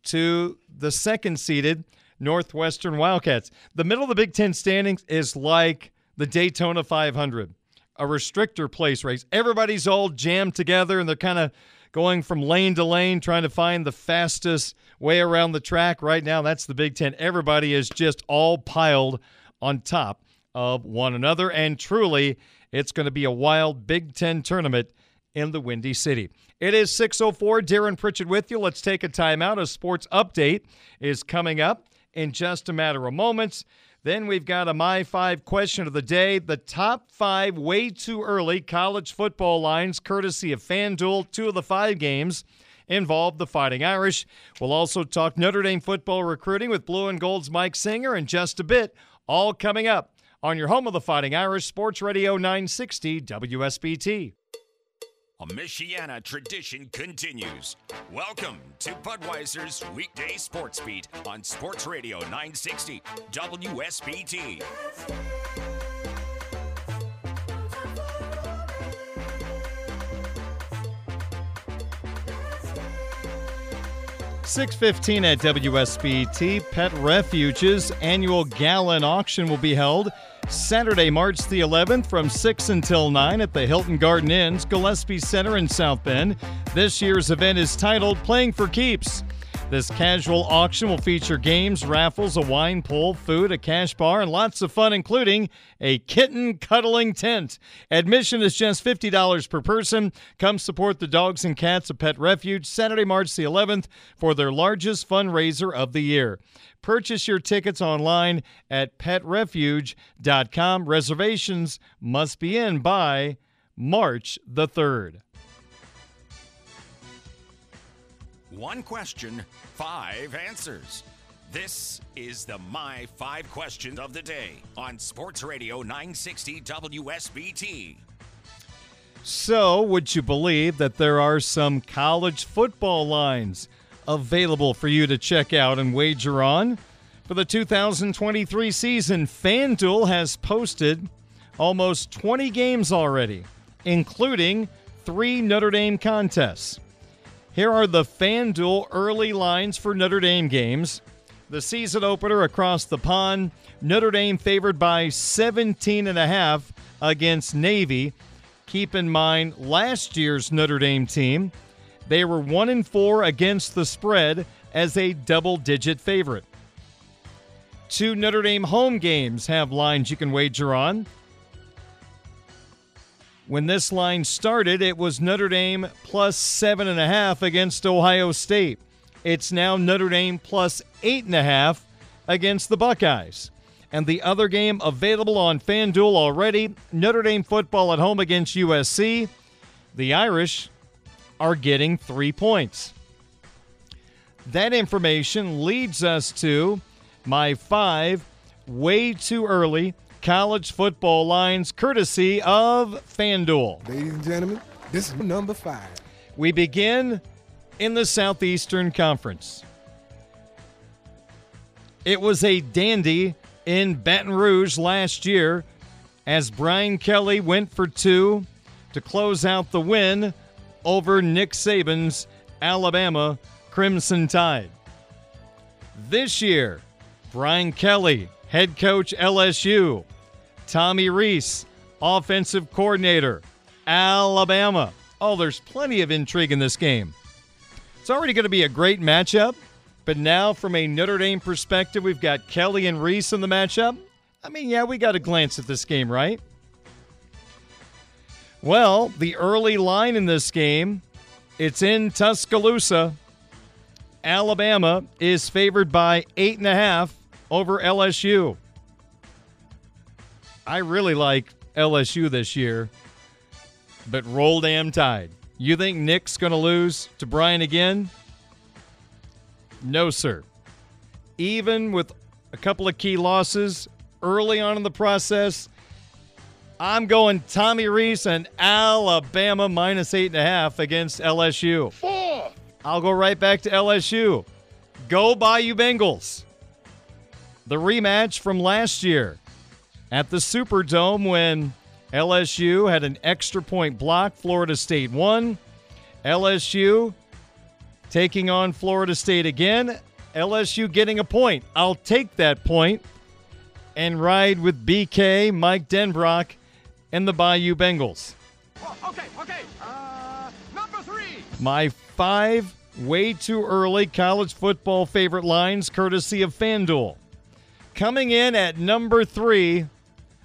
to the second seeded Northwestern Wildcats. The middle of the Big Ten standings is like the Daytona 500, a restrictor plate race. Everybody's all jammed together and they're kind of going from lane to lane, trying to find the fastest way around the track. Right now, that's the Big Ten. Everybody is just all piled on top of one another. And truly, it's going to be a wild Big Ten tournament in the Windy City. It is 6.04. Darren Pritchett with you. Let's take a timeout. A sports update is coming up in just a matter of moments. Then we've got a My Five question of the day. The top five way too early college football lines, courtesy of FanDuel. Two of the five games involve the Fighting Irish. We'll also talk Notre Dame football recruiting with Blue and Gold's Mike Singer in just a bit. All coming up on your home of the Fighting Irish, Sports Radio 960 WSBT. A Michiana tradition continues. Welcome to Budweiser's weekday sports beat on Sports Radio 960 WSBT. 615 at WSBT. Pet Refuge's annual gallon auction will be held Saturday, March the 11th from 6 until 9 at the Hilton Garden Inns, Gillespie Center in South Bend. This year's event is titled Playing for Keeps. This casual auction will feature games, raffles, a wine pull, food, a cash bar, and lots of fun, including a kitten cuddling tent. Admission is just $50 per person. Come support the dogs and cats of Pet Refuge Saturday, March the 11th for their largest fundraiser of the year. Purchase your tickets online at petrefuge.com. Reservations must be in by March the 3rd. One question, five answers. This is the My Five Questions of the Day on Sports Radio 960 WSBT. So, would you believe that there are some college football lines available for you to check out and wager on? For the 2023 season, FanDuel has posted almost 20 games already, including three Notre Dame contests. Here are the FanDuel early lines for Notre Dame games. The season opener across the pond, Notre Dame favored by 17 and a half against Navy. Keep in mind last year's Notre Dame team, they were 1 and 4 against the spread as a double-digit favorite. Two Notre Dame home games have lines you can wager on. When this line started, it was Notre Dame plus seven and a half against Ohio State. It's now Notre Dame plus eight and a half against the Buckeyes. And the other game available on FanDuel already Notre Dame football at home against USC. The Irish are getting three points. That information leads us to my five way too early college football lines courtesy of FanDuel. Ladies and gentlemen, this is number five. We begin in the Southeastern Conference. It was a dandy in Baton Rouge last year as Brian Kelly went for two to close out the win over Nick Saban's Alabama Crimson Tide. This year, Brian Kelly, head coach LSU, Tommy Rees, offensive coordinator, Alabama. Oh, there's plenty of intrigue in this game. It's already going to be a great matchup, but now from a Notre Dame perspective, we've got Kelly and Rees in the matchup. I mean, yeah, we got a glance at this game, right? Well, the early line in this game, it's in Tuscaloosa. Alabama is favored by eight and a half over LSU. I really like LSU this year, but roll damn tide. You think Nick's going to lose to Brian again? No, sir. Even with a couple of key losses early on in the process, I'm going Tommy Rees and Alabama minus eight and a half against LSU. Four. I'll go right back to LSU. Go Bayou Bengals. The rematch from last year at the Superdome when LSU had an extra point block. Florida State won. LSU taking on Florida State again. LSU getting a point. I'll take that point and ride with BK, Mike Denbrock, and the Bayou Bengals. Okay, okay. Uh, number three. My five way too early college football favorite lines, courtesy of FanDuel. Coming in at number three,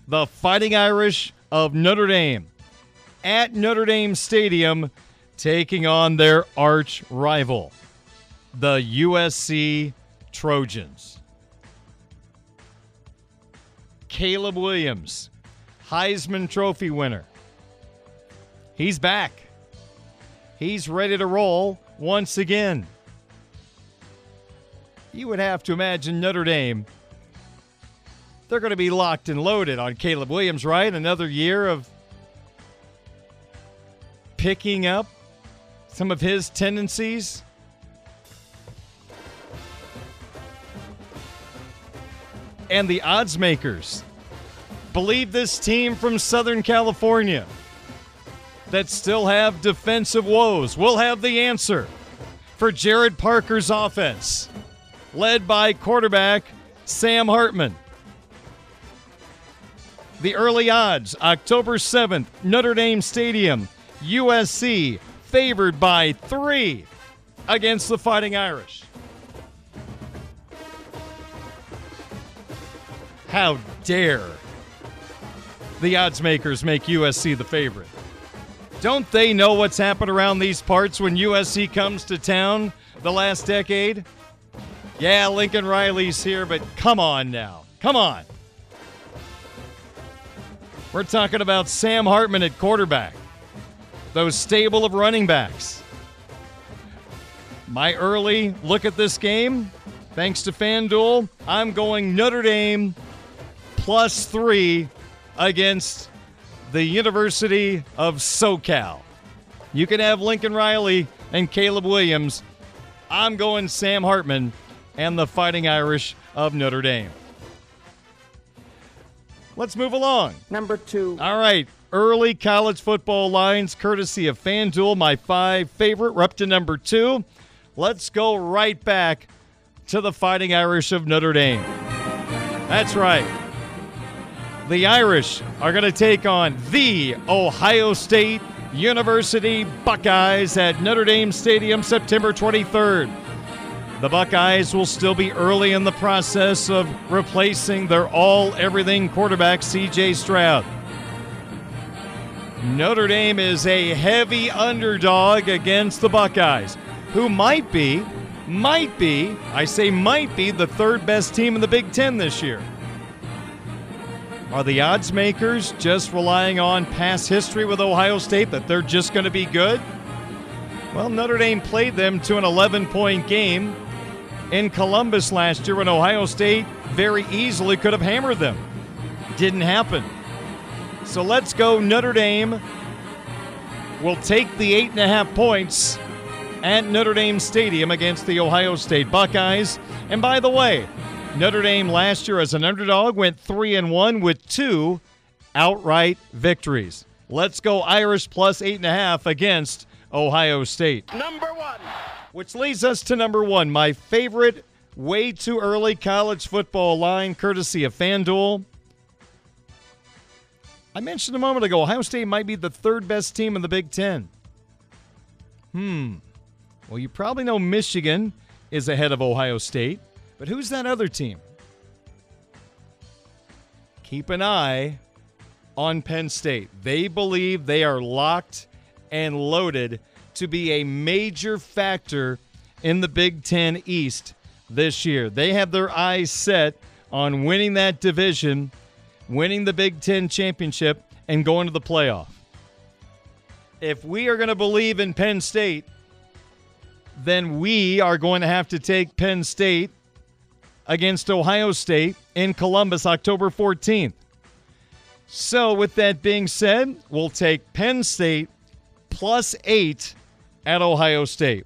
the Fighting Irish of Notre Dame at Notre Dame Stadium taking on their arch rival, the USC Trojans. Caleb Williams, Heisman Trophy winner. He's back. He's ready to roll once again. You would have to imagine Notre Dame. They're going to be locked and loaded on Caleb Williams, right? Another year of picking up some of his tendencies. And the odds makers believe this team from Southern California that still have defensive woes will have the answer for Gerad Parker's offense, led by quarterback Sam Hartman. The early odds October 7th, Notre Dame Stadium, USC favored by three against the Fighting Irish. How dare the odds makers make USC the favorite? Don't they know what's happened around these parts when USC comes to town the last decade? Yeah, Lincoln Riley's here, but come on now. Come on. We're talking about Sam Hartman at quarterback, those stable of running backs. My early look at this game, thanks to FanDuel, I'm going Notre Dame plus three against the University of SoCal. You can have Lincoln Riley and Caleb Williams. I'm going Sam Hartman and the Fighting Irish of Notre Dame. Let's move along. Number two. All right. Early college football lines, courtesy of FanDuel, my five favorite. We're up to number two. Let's go right back to the Fighting Irish of Notre Dame. That's right. The Irish are going to take on the Ohio State University Buckeyes at Notre Dame Stadium September 23rd. The Buckeyes will still be early in the process of replacing their all everything quarterback, CJ Stroud. Notre Dame is a heavy underdog against the Buckeyes, who might be, might be, I say might be, the third best team in the Big Ten this year. Are the odds makers just relying on past history with Ohio State that they're just going to be good? Well, Notre Dame played them to an 11 point game in Columbus last year when Ohio State very easily could have hammered them. Didn't happen. So let's go. Notre Dame will take the eight and a half points at Notre Dame Stadium against the Ohio State Buckeyes. And by the way, Notre Dame last year as an underdog went three and one with two outright victories. Let's go Irish plus eight and a half against Ohio State. Number one. Which leads us to number one, my favorite way too early college football line, courtesy of FanDuel. I mentioned a moment ago, Ohio State might be the third best team in the Big Ten. Hmm. Well, you probably know Michigan is ahead of Ohio State, but who's that other team? Keep an eye on Penn State. They believe they are locked and loaded to be a major factor in the Big Ten East this year. They have their eyes set on winning that division, winning the Big Ten championship, and going to the playoff. If we are going to believe in Penn State, then we are going to have to take Penn State against Ohio State in Columbus October 14th. So, with that being said, we'll take Penn State plus eight at Ohio State.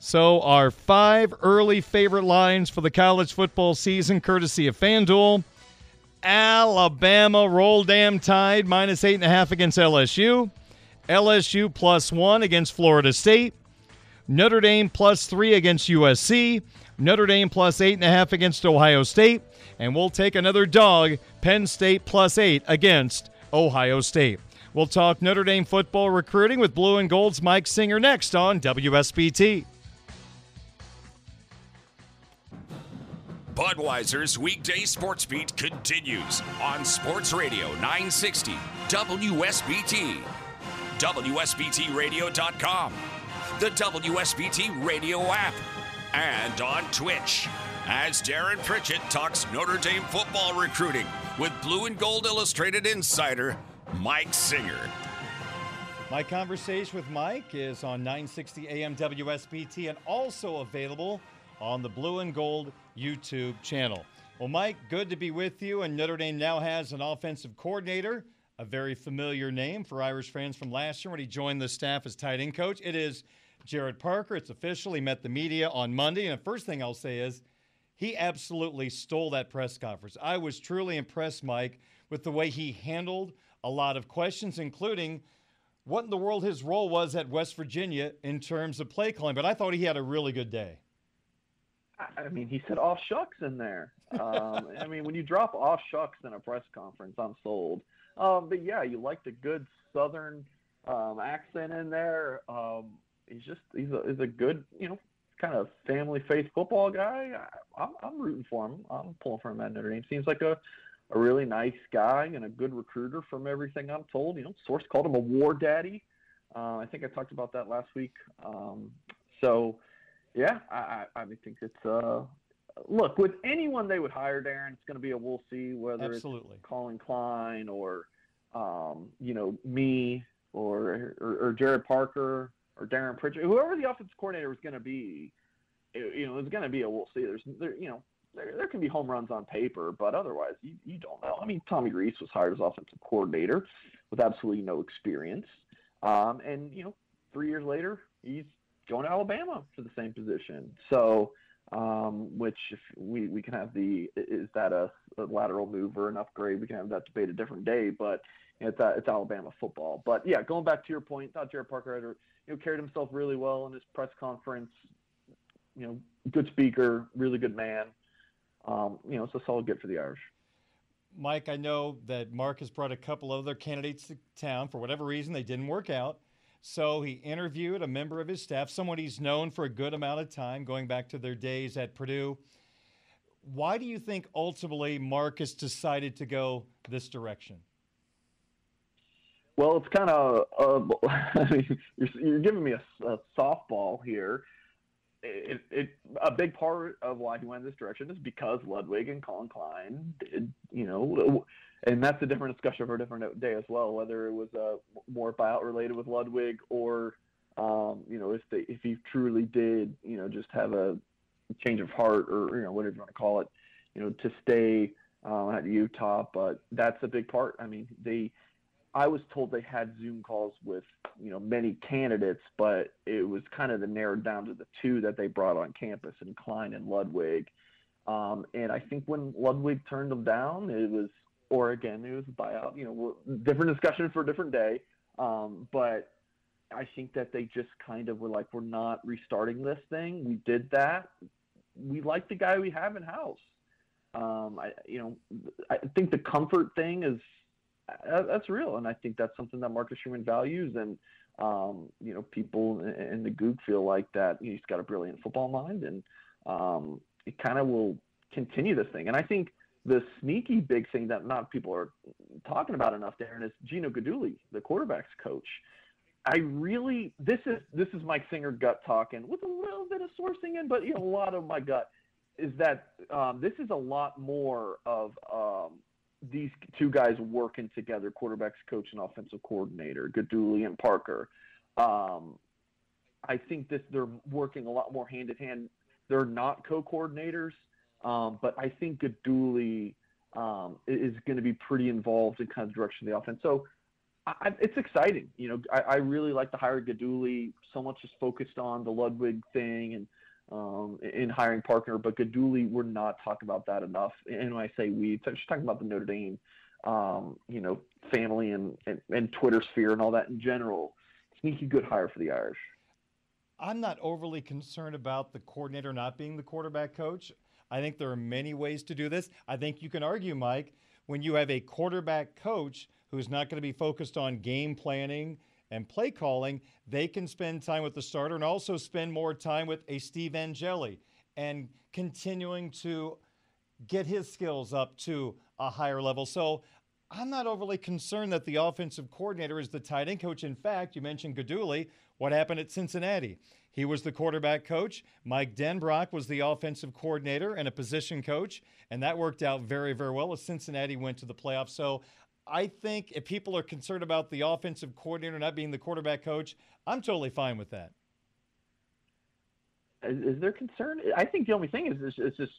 So, our five early favorite lines for the college football season, courtesy of FanDuel. Alabama roll damn tide minus eight and a half against LSU. LSU plus one against Florida State. Notre Dame plus three against USC. Notre Dame plus eight and a half against Ohio State. And we'll take another dog, Penn State plus eight against Ohio State. We'll talk Notre Dame football recruiting with Blue and Gold's Mike Singer next on WSBT. Budweiser's weekday sports beat continues on Sports Radio 960 WSBT, WSBTRadio.com, the WSBT Radio app, and on Twitch. As Darren Pritchett talks Notre Dame football recruiting with Blue and Gold Illustrated insider Mike Singer. My conversation with Mike is on 960 AM WSBT and also available on the Blue and Gold YouTube channel. Well, Mike, good to be with you. And Notre Dame now has an offensive coordinator, a very familiar name for Irish fans from last year when he joined the staff as tight end coach. It is Gerad Parker. It's official. He met the media on Monday. And the first thing I'll say is he absolutely stole that press conference. I was truly impressed, Mike, with the way he handled a lot of questions, including what in the world his role was at West Virginia in terms of play calling. But I thought he had a really good day. I mean, he said off shucks in there. Um, I mean, when you drop off shucks in a press conference, I'm sold. Um, but yeah, you liked a good Southern um, accent in there. Um, he's just he's a he's a good you know kind of family faith football guy. I, I'm I'm rooting for him. I'm pulling for him at Notre Dame. Seems like a a really nice guy and a good recruiter from everything I'm told. You know, source called him a war daddy. Uh, I think I talked about that last week. Um, so yeah, I, I, I think it's uh, look with anyone they would hire, Darren. It's going to be a we'll see whether Absolutely. it's Collin Klein or um, you know me or, or or Gerad Parker or Darren Pritchett, whoever the offensive coordinator was going to be. It, you know, it's going to be a we'll see. There's there, you know there, there can be home runs on paper, but otherwise you, you don't know. I mean, Tommy Rees was hired as offensive coordinator with absolutely no experience, um, and you know, three years later he's going to Alabama for the same position. So, um, which if we, we can have the is that a, a, lateral move or an upgrade? We can have that debate a different day, but it's uh, it's Alabama football. But yeah, going back to your point, thought Gerad Parker had, you know carried himself really well in his press conference. You know, good speaker, really good man. Um, you know, it's a solid get for the Irish. Mike, I know that Mark has brought a couple other candidates to town. For whatever reason, they didn't work out. So he interviewed a member of his staff, someone he's known for a good amount of time, going back to their days at Purdue. Why do you think ultimately Marcus decided to go this direction? Well, it's kind of, uh, I mean, you're, you're, giving me a, a softball here. It, it, a big part of why he went in this direction is because Ludwig and Collin Klein did, you know, and that's a different discussion for a different day as well. Whether it was uh, more buyout related with Ludwig, or um, you know, if they if he truly did, you know, just have a change of heart, or you know, whatever you want to call it, you know, to stay um, at Utah. But that's a big part. I mean, they. I was told they had Zoom calls with you know many candidates, but it was kind of the narrowed down to the two that they brought on campus, and Klein and Ludwig. Um, and I think when Ludwig turned them down, it was or again, it was a buyout. You know, different discussion for a different day. Um, but I think that they just kind of were like, we're not restarting this thing. We did that. We like the guy we have in house. Um, I, you know, I think the comfort thing is that's real, and I think that's something that Marcus Freeman values. And um, you know, people in the Goog feel like that. He's got a brilliant football mind, and um, it kind of will continue this thing. And I think the sneaky big thing that not people are talking about enough, Darren, is Gino Guidugli, the quarterbacks coach. I really this is this is Mike Singer gut talking with a little bit of sourcing in, but you know, a lot of my gut is that um, this is a lot more of um, these two guys working together, quarterbacks coach and offensive coordinator, Guidugli and Parker. Um, I think this they're working a lot more hand in hand. They're not co-coordinators. Um, but I think Guidugli um, is going to be pretty involved in kind of the direction of the offense. So I, it's exciting. You know, I, I really like to hire Guidugli. So much is focused on the Ludwig thing and um, in hiring Parker, but Guidugli, we're not talking about that enough. And when I say we, it's just talking about the Notre Dame, um, you know, family and, and, and Twitter sphere and all that in general. Sneaky good hire for the Irish. I'm not overly concerned about the coordinator not being the quarterback coach. I think there are many ways to do this. I think you can argue, Mike, when you have a quarterback coach who's not going to be focused on game planning and play calling, they can spend time with the starter and also spend more time with a Steve Angeli and continuing to get his skills up to a higher level. So I'm not overly concerned that the offensive coordinator is the tight end coach. In fact, you mentioned Guidugli. What happened at Cincinnati? He was the quarterback coach. Mike Denbrock was the offensive coordinator and a position coach, and that worked out very, very well as Cincinnati went to the playoffs. So I think if people are concerned about the offensive coordinator not being the quarterback coach, I'm totally fine with that. Is, is there concern? I think the only thing is it's, it's just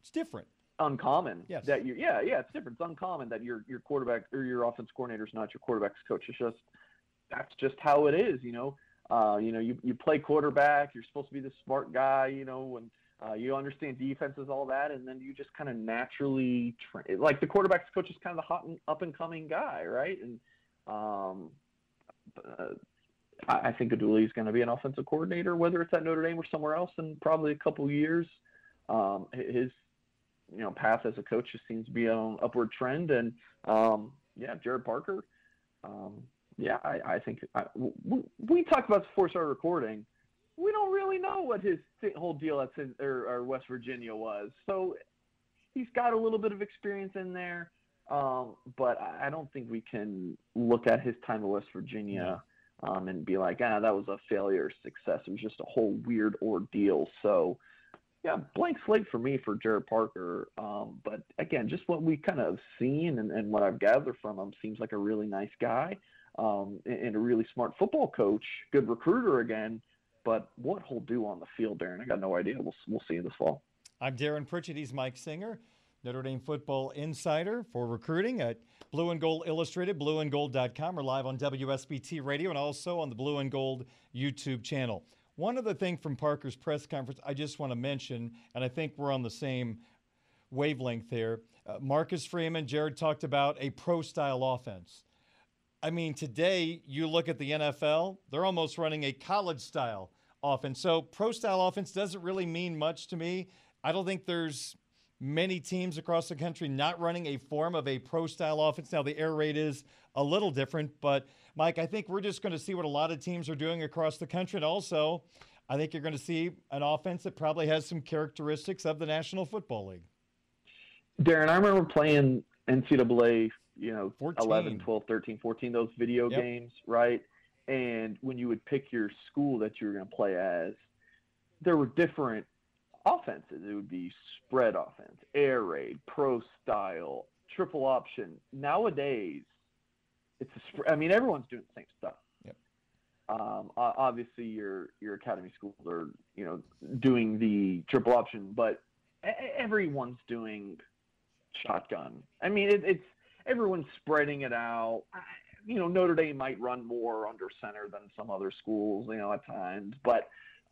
it's different uncommon yes. that you yeah yeah it's different it's uncommon that your your quarterback or your offense coordinator is not your quarterback's coach it's just that's just how it is you know uh, you know you, you play quarterback you're supposed to be the smart guy you know and uh, you understand defenses all that and then you just kind of naturally train like the quarterback's coach is kind of the hot and up and coming guy right and um, uh, I think Guidugli is going to be an offensive coordinator, whether it's at Notre Dame or somewhere else, in probably a couple years. Um, his you know path as a coach just seems to be on upward trend. And um, yeah, Gerad Parker. Um, yeah, I, I think I, we, we talked about this before we started recording. We don't really know what his whole deal at or, or West Virginia was. So he's got a little bit of experience in there, um, but I don't think we can look at his time at West Virginia um, and be like, ah, that was a failure, success. It was just a whole weird ordeal. So yeah, blank slate for me for Gerad Parker. Um, but again, just what we kind of seen and, and, what I've gathered from him seems like a really nice guy um, and a really smart football coach, good recruiter again. But what he'll do on the field, Darren, I got no idea. We'll, we'll see you this fall. I'm Darren Pritchett. He's Mike Singer, Notre Dame football insider for recruiting at Blue and Gold Illustrated, blueandgold.com, or live on WSBT Radio and also on the Blue and Gold YouTube channel. One other thing from Parker's press conference I just want to mention, and I think we're on the same wavelength here. Uh, Marcus Freeman, Gerad talked about a pro style offense. I mean, today you look at the NFL, they're almost running a college style offense. So, pro style offense doesn't really mean much to me. I don't think there's many teams across the country not running a form of a pro style offense. Now, the air raid is a little different, but Mike, I think we're just going to see what a lot of teams are doing across the country. And also, I think you're going to see an offense that probably has some characteristics of the National Football League. Darren, I remember playing NCAA, you know, 14. 11, 12, 13, 14, those video yep. games, right? And when you would pick your school that you were going to play as, there were different offenses. It would be spread offense, air raid, pro style, triple option. Nowadays, it's I mean, everyone's doing the same stuff. Yep. Um, obviously, your your academy schools are you know doing the triple option, but everyone's doing shotgun. I mean, it, it's everyone's spreading it out. You know, Notre Dame might run more under center than some other schools, you know, at times, but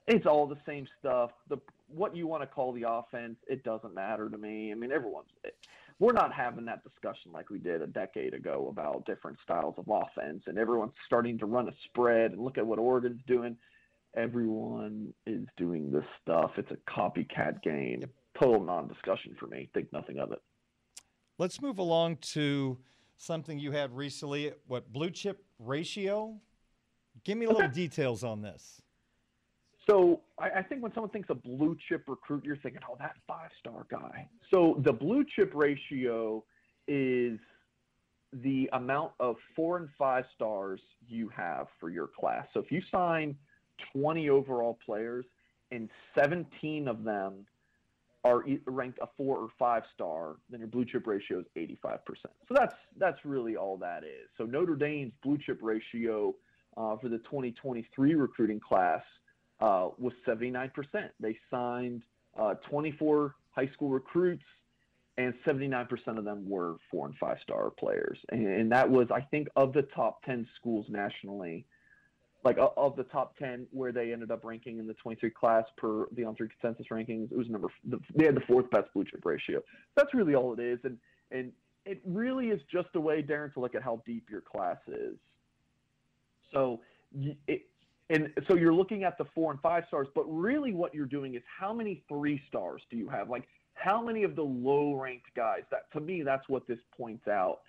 it's all the same stuff. The what you want to call the offense, it doesn't matter to me. I mean, everyone's we're not having that discussion like we did a decade ago about different styles of offense, and everyone's starting to run a spread and look at what Oregon's doing. Everyone is doing this stuff. It's a copycat game. Total non-discussion for me. Think nothing of it. Let's move along to something you had recently. What blue chip ratio? Give me a little details on this. So I, I think when someone thinks a blue chip recruit, you're thinking, oh, that five star guy. So the blue chip ratio is the amount of four and five stars you have for your class. So if you sign 20 overall players and 17 of them are ranked a four or five star, then your blue chip ratio is 85%. So that's that's really all that is. So Notre Dame's blue chip ratio uh, for the 2023 recruiting class uh, was 79%. They signed uh, 24 high school recruits, and 79% of them were four and five star players. And, and, that was, I think, of the top 10 schools nationally, like of the top 10 where they ended up ranking in the 23 class per the on three consensus rankings, it was number, they had the fourth best blue chip ratio. That's really all it is. And, and it really is just a way, Darren, to look at how deep your class is. So it, and so you're looking at the four and five stars, but really what you're doing is how many three stars do you have? Like how many of the low ranked guys? That to me, that's what this points out.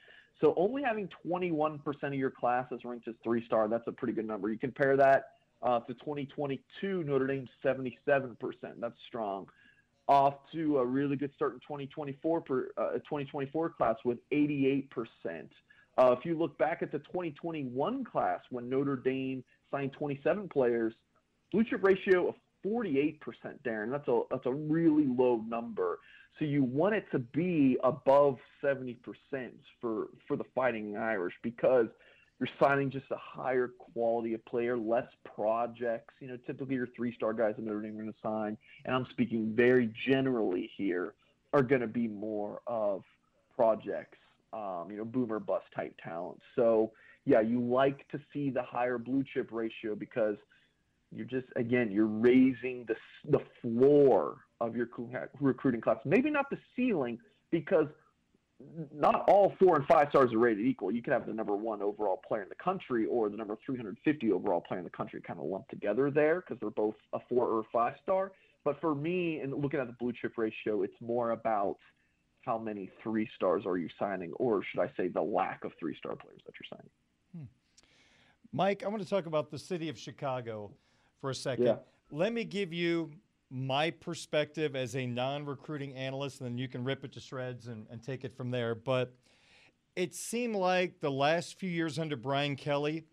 So only having 21% of your class is ranked as three star, that's a pretty good number. You compare that uh, to 2022, Notre Dame's 77%. That's strong. off to a really good start in 2024 per uh, 2024 class with 88%. Uh, if you look back at the 2021 class when Notre Dame signed 27 players, blue chip ratio of 48%, Darren. That's a that's a really low number. So you want it to be above 70% for for the Fighting Irish because you're signing just a higher quality of player, less projects. You know, typically your three-star guys that Notre Dame are going to sign, and I'm speaking very generally here, are going to be more of projects. Um, you know, boomer bust type talent. So yeah, you like to see the higher blue chip ratio because you're just again you're raising the the floor of your recruiting class. Maybe not the ceiling because not all four and five stars are rated equal. You can have the number one overall player in the country or the number 350 overall player in the country kind of lumped together there because they're both a four or five star. But for me, and looking at the blue chip ratio, it's more about how many three stars are you signing, or should I say the lack of three star players that you're signing. Hmm. Mike, I want to talk about the city of Chicago for a second. Yeah. Let me give you my perspective as a non recruiting analyst, and then you can rip it to shreds and, and take it from there. But it seemed like the last few years under Brian Kelly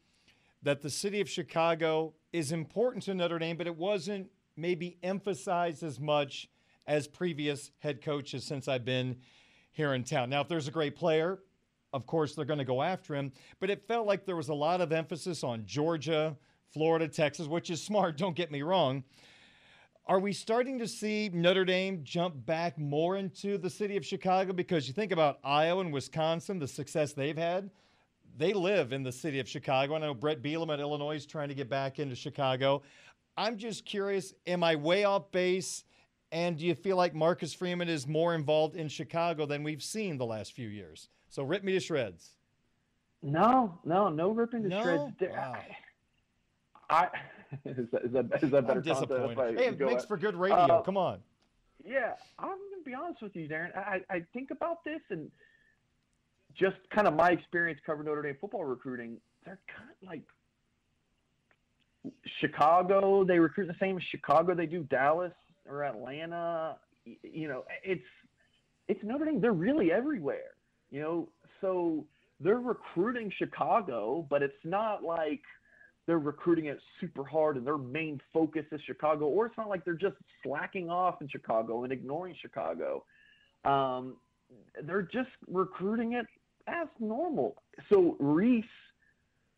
that the city of Chicago is important to Notre Dame, but it wasn't maybe emphasized as much as previous head coaches since I've been here in town. Now, if there's a great player, of course they're going to go after him, but it felt like there was a lot of emphasis on Georgia, Florida, Texas, which is smart, don't get me wrong. Are we starting to see Notre Dame jump back more into the city of Chicago? Because you think about Iowa and Wisconsin, the success they've had, they live in the city of Chicago. I know Brett Bielema at Illinois is trying to get back into Chicago. I'm just curious, am I way off base? And do you feel like Marcus Freeman is more involved in Chicago than we've seen the last few years? So rip me to shreds. No, no, no ripping to no? shreds. Wow. I is that is that, is that better? I'm disappointed. Hey, it makes for good radio. Uh, Come on. Yeah, I'm gonna be honest with you, Darren. I, I think about this and just kind of my experience covering Notre Dame football recruiting. They're kind of like Chicago. They recruit the same as Chicago. They do Dallas or Atlanta. You know, it's it's Notre Dame. They're really everywhere. You know, so they're recruiting Chicago, but it's not like they're recruiting it super hard and their main focus is Chicago, or it's not like they're just slacking off in Chicago and ignoring Chicago. Um, they're just recruiting it as normal. So Rees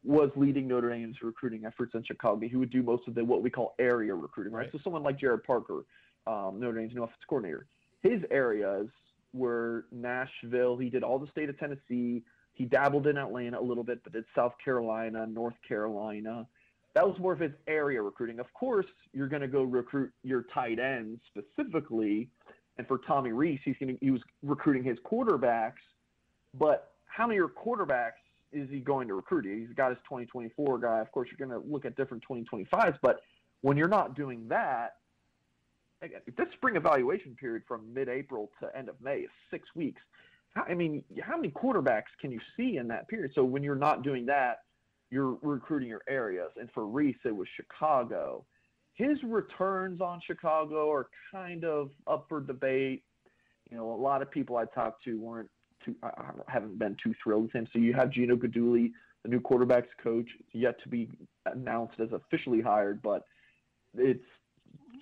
was leading Notre Dame's recruiting efforts in Chicago. He would do most of the what we call area recruiting, right? right. So someone like Gerad Parker, um, Notre Dame's new offensive coordinator, his areas were Nashville. He did all the state of Tennessee, he dabbled in Atlanta a little bit, but did South Carolina, North Carolina. That was more of his area recruiting. Of course, you're going to go recruit your tight ends specifically. And for Tommy Rees, he's going to, he was recruiting his quarterbacks. But how many quarterbacks is he going to recruit? He's got his 2024 guy. Of course, you're going to look at different 2025s. But when you're not doing that, this spring evaluation period from mid-April to end of May is six weeks. I mean, how many quarterbacks can you see in that period? So when you're not doing that, you're recruiting your areas. And for Rees, it was Chicago. His returns on Chicago are kind of up for debate. You know, a lot of people I talked to weren't too, I haven't been too thrilled with him. So you have Gino Guidugli, the new quarterbacks coach, yet to be announced as officially hired, but it's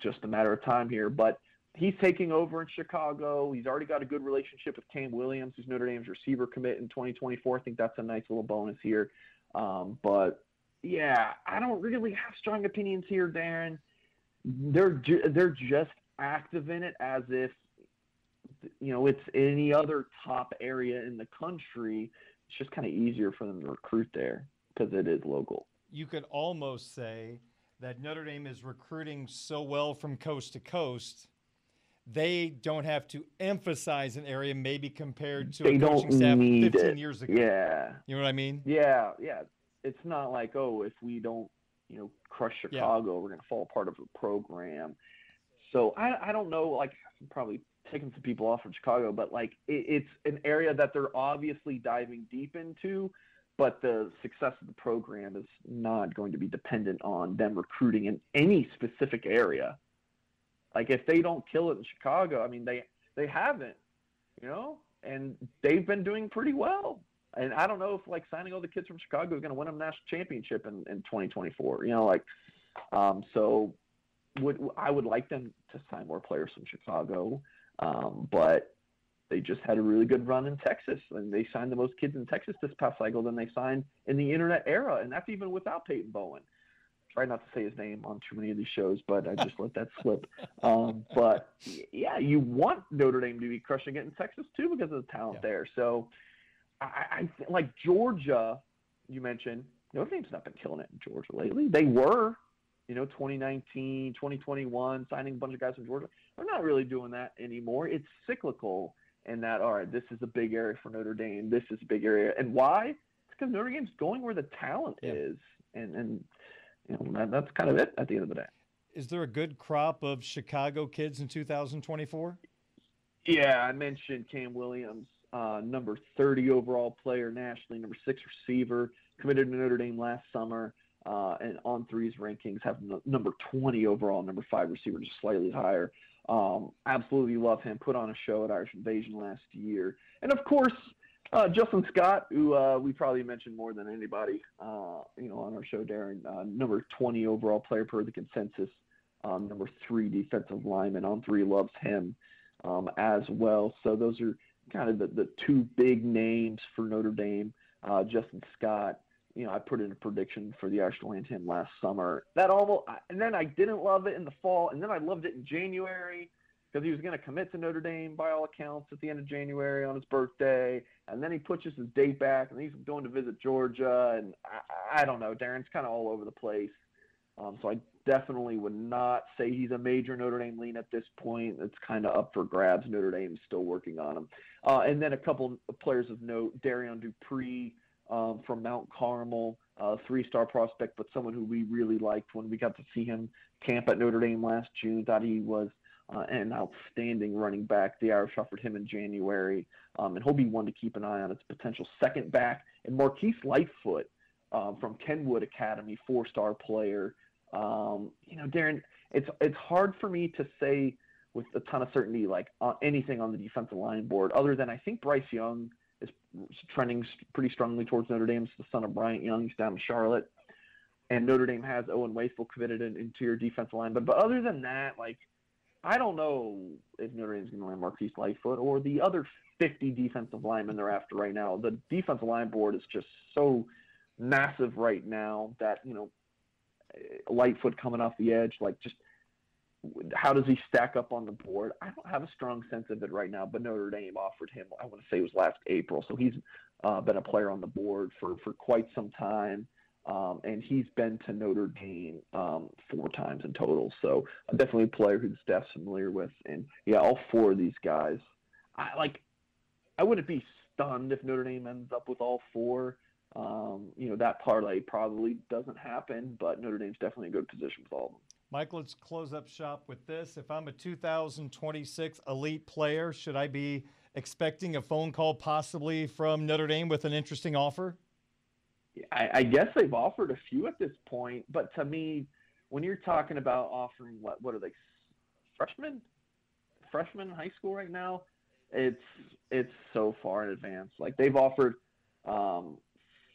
just a matter of time here. But he's taking over in Chicago. He's already got a good relationship with Cam Williams, who's Notre Dame's receiver commit in 2024. I think that's a nice little bonus here. Um, but yeah, I don't really have strong opinions here, Darren. They're ju- they're just active in it as if you know it's any other top area in the country. It's just kind of easier for them to recruit there because it is local. You could almost say that Notre Dame is recruiting so well from coast to coast they don't have to emphasize an area maybe compared to they a coaching staff 15 it. years ago. Yeah. You know what I mean? Yeah, yeah. It's not like, oh, if we don't, you know, crush Chicago, yeah. we're going to fall apart of a program. So I, I don't know, like, I'm probably taking some people off from Chicago, but like, it, it's an area that they're obviously diving deep into, but the success of the program is not going to be dependent on them recruiting in any specific area Like if they don't kill it in Chicago, I mean they they haven't, you know, and they've been doing pretty well. And I don't know if like signing all the kids from Chicago is going to win them a national championship in, in 2024. You know, like um, so would I would like them to sign more players from Chicago, um, but they just had a really good run in Texas, and they signed the most kids in Texas this past cycle than they signed in the internet era, and that's even without Peyton Bowen. Try not to say his name on too many of these shows, but I just let that slip. Um, but yeah, you want Notre Dame to be crushing it in Texas too because of the talent yeah. there. So I, I like Georgia. You mentioned Notre Dame's not been killing it in Georgia lately. They were, you know, 2019, 2021, signing a bunch of guys from Georgia. They're not really doing that anymore. It's cyclical and that all right, this is a big area for Notre Dame. This is a big area, and why? It's because Notre Dame's going where the talent yeah. is, and and you know that, that's kind of it at the end of the day. Is there a good crop of Chicago kids in 2024? Yeah, I mentioned Cam Williams, uh, number 30 overall player nationally, number six receiver, committed to Notre Dame last summer. Uh, and on threes rankings have n- number 20 overall, number five receiver, just slightly higher. Um, absolutely love him. Put on a show at Irish Invasion last year, and of course uh, Justin Scott, who uh, we probably mentioned more than anybody, uh, you know, on our show, Darren, uh, number 20 overall player per the consensus, um, number three defensive lineman on three loves him um, as well. So those are kind of the, the two big names for Notre Dame. Uh, Justin Scott, you know, I put in a prediction for the Irish to land him last summer. That almost, and then I didn't love it in the fall, and then I loved it in January because he was going to commit to Notre Dame by all accounts at the end of January on his birthday, and then he pushes his date back, and he's going to visit Georgia, and I, I don't know, Darren's kind of all over the place. Um, so I definitely would not say he's a major Notre Dame lean at this point. It's kind of up for grabs. Notre Dame's still working on him. Uh, and then a couple of players of note: Darian Dupree um, from Mount Carmel, uh, three-star prospect, but someone who we really liked when we got to see him camp at Notre Dame last June. Thought he was uh, an outstanding running back. The Irish offered him in January, um, and he'll be one to keep an eye on as potential second back. And Marquise Lightfoot um, from Kenwood Academy, four-star player. Um, you know, Darren, it's it's hard for me to say with a ton of certainty like uh, anything on the defensive line board, other than I think Bryce Young is trending pretty strongly towards Notre Dame. It's the son of Bryant Young. He's down in Charlotte. And Notre Dame has Owen Wafle committed in, interior defensive line. But, but other than that, like, I don't know if Notre Dame's going to land Marquise Lightfoot or the other 50 defensive linemen they're after right now. The defensive line board is just so massive right now that, you know, Lightfoot coming off the edge, like just how does he stack up on the board? I don't have a strong sense of it right now, but Notre Dame offered him, I want to say it was last April. So he's uh, been a player on the board for, for quite some time. Um, and he's been to Notre Dame um, four times in total. So definitely a player who the staff's familiar with. And yeah, all four of these guys, I like. I wouldn't be stunned if Notre Dame ends up with all four. Um, you know that parlay probably doesn't happen, but Notre Dame's definitely in a good position with all of them. Mike, let's close up shop with this. If I'm a 2026 elite player, should I be expecting a phone call possibly from Notre Dame with an interesting offer? I, I guess they've offered a few at this point, but to me, when you're talking about offering what what are they freshmen freshmen in high school right now it's it's so far in advance like they've offered um,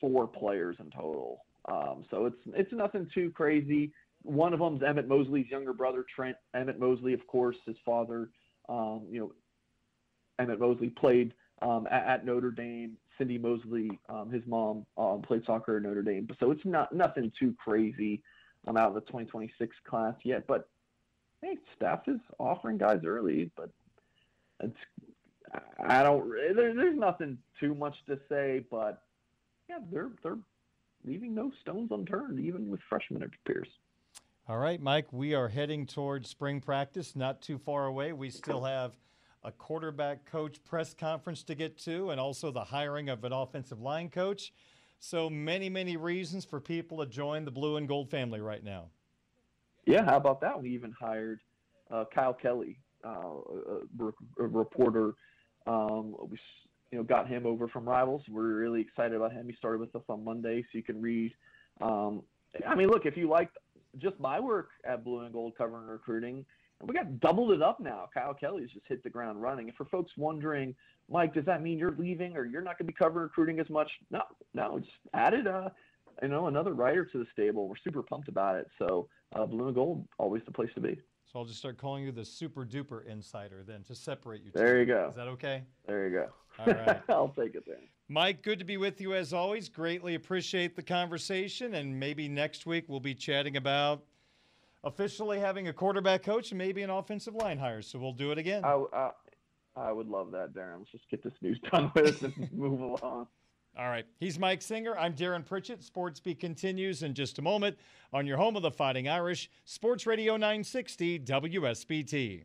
four players in total um, so it's it's nothing too crazy one of them is Emmett Mosley's younger brother, Trent Emmett Mosley, of course, his father. Um, you know, Emmett Mosley played um, at, at, Notre Dame. Cindy Mosley, um, his mom, um, played soccer at Notre Dame. So it's not nothing too crazy um, out of the 2026 class yet. But hey, staff is offering guys early, but it's I don't. There, there's nothing too much to say, but yeah, they're they're leaving no stones unturned, even with freshmen. It appears. All right, Mike, we are heading towards spring practice, not too far away. We still have a quarterback coach press conference to get to and also the hiring of an offensive line coach. So many, many reasons for people to join the blue and gold family right now. Yeah, how about that? We even hired uh, Kyle Kelly, uh, a, a, reporter. Um, we you know got him over from Rivals. We're really excited about him. He started with us on Monday, so you can read. Um, I mean, look, if you like just my work at Blue and Gold covering recruiting, we got doubled it up now. Kyle Kelly's just hit the ground running. And for folks wondering, Mike, does that mean you're leaving or you're not going to be covering recruiting as much? No, no, just added uh, you know, another writer to the stable. We're super pumped about it. So uh, blue and gold, always the place to be. So I'll just start calling you the super duper insider then to separate you. Two. There you go. Is that okay? There you go. All right. I'll take it there. Mike, good to be with you as always. Greatly appreciate the conversation, and maybe next week we'll be chatting about officially having a quarterback coach and maybe an offensive line hire. So we'll do it again. I, I, I would love that, Darren. Let's just get this news done with and move along. All right. He's Mike Singer. I'm Darren Pritchett. Sportsbeat continues in just a moment on your home of the Fighting Irish, Sports Radio 960 WSBT.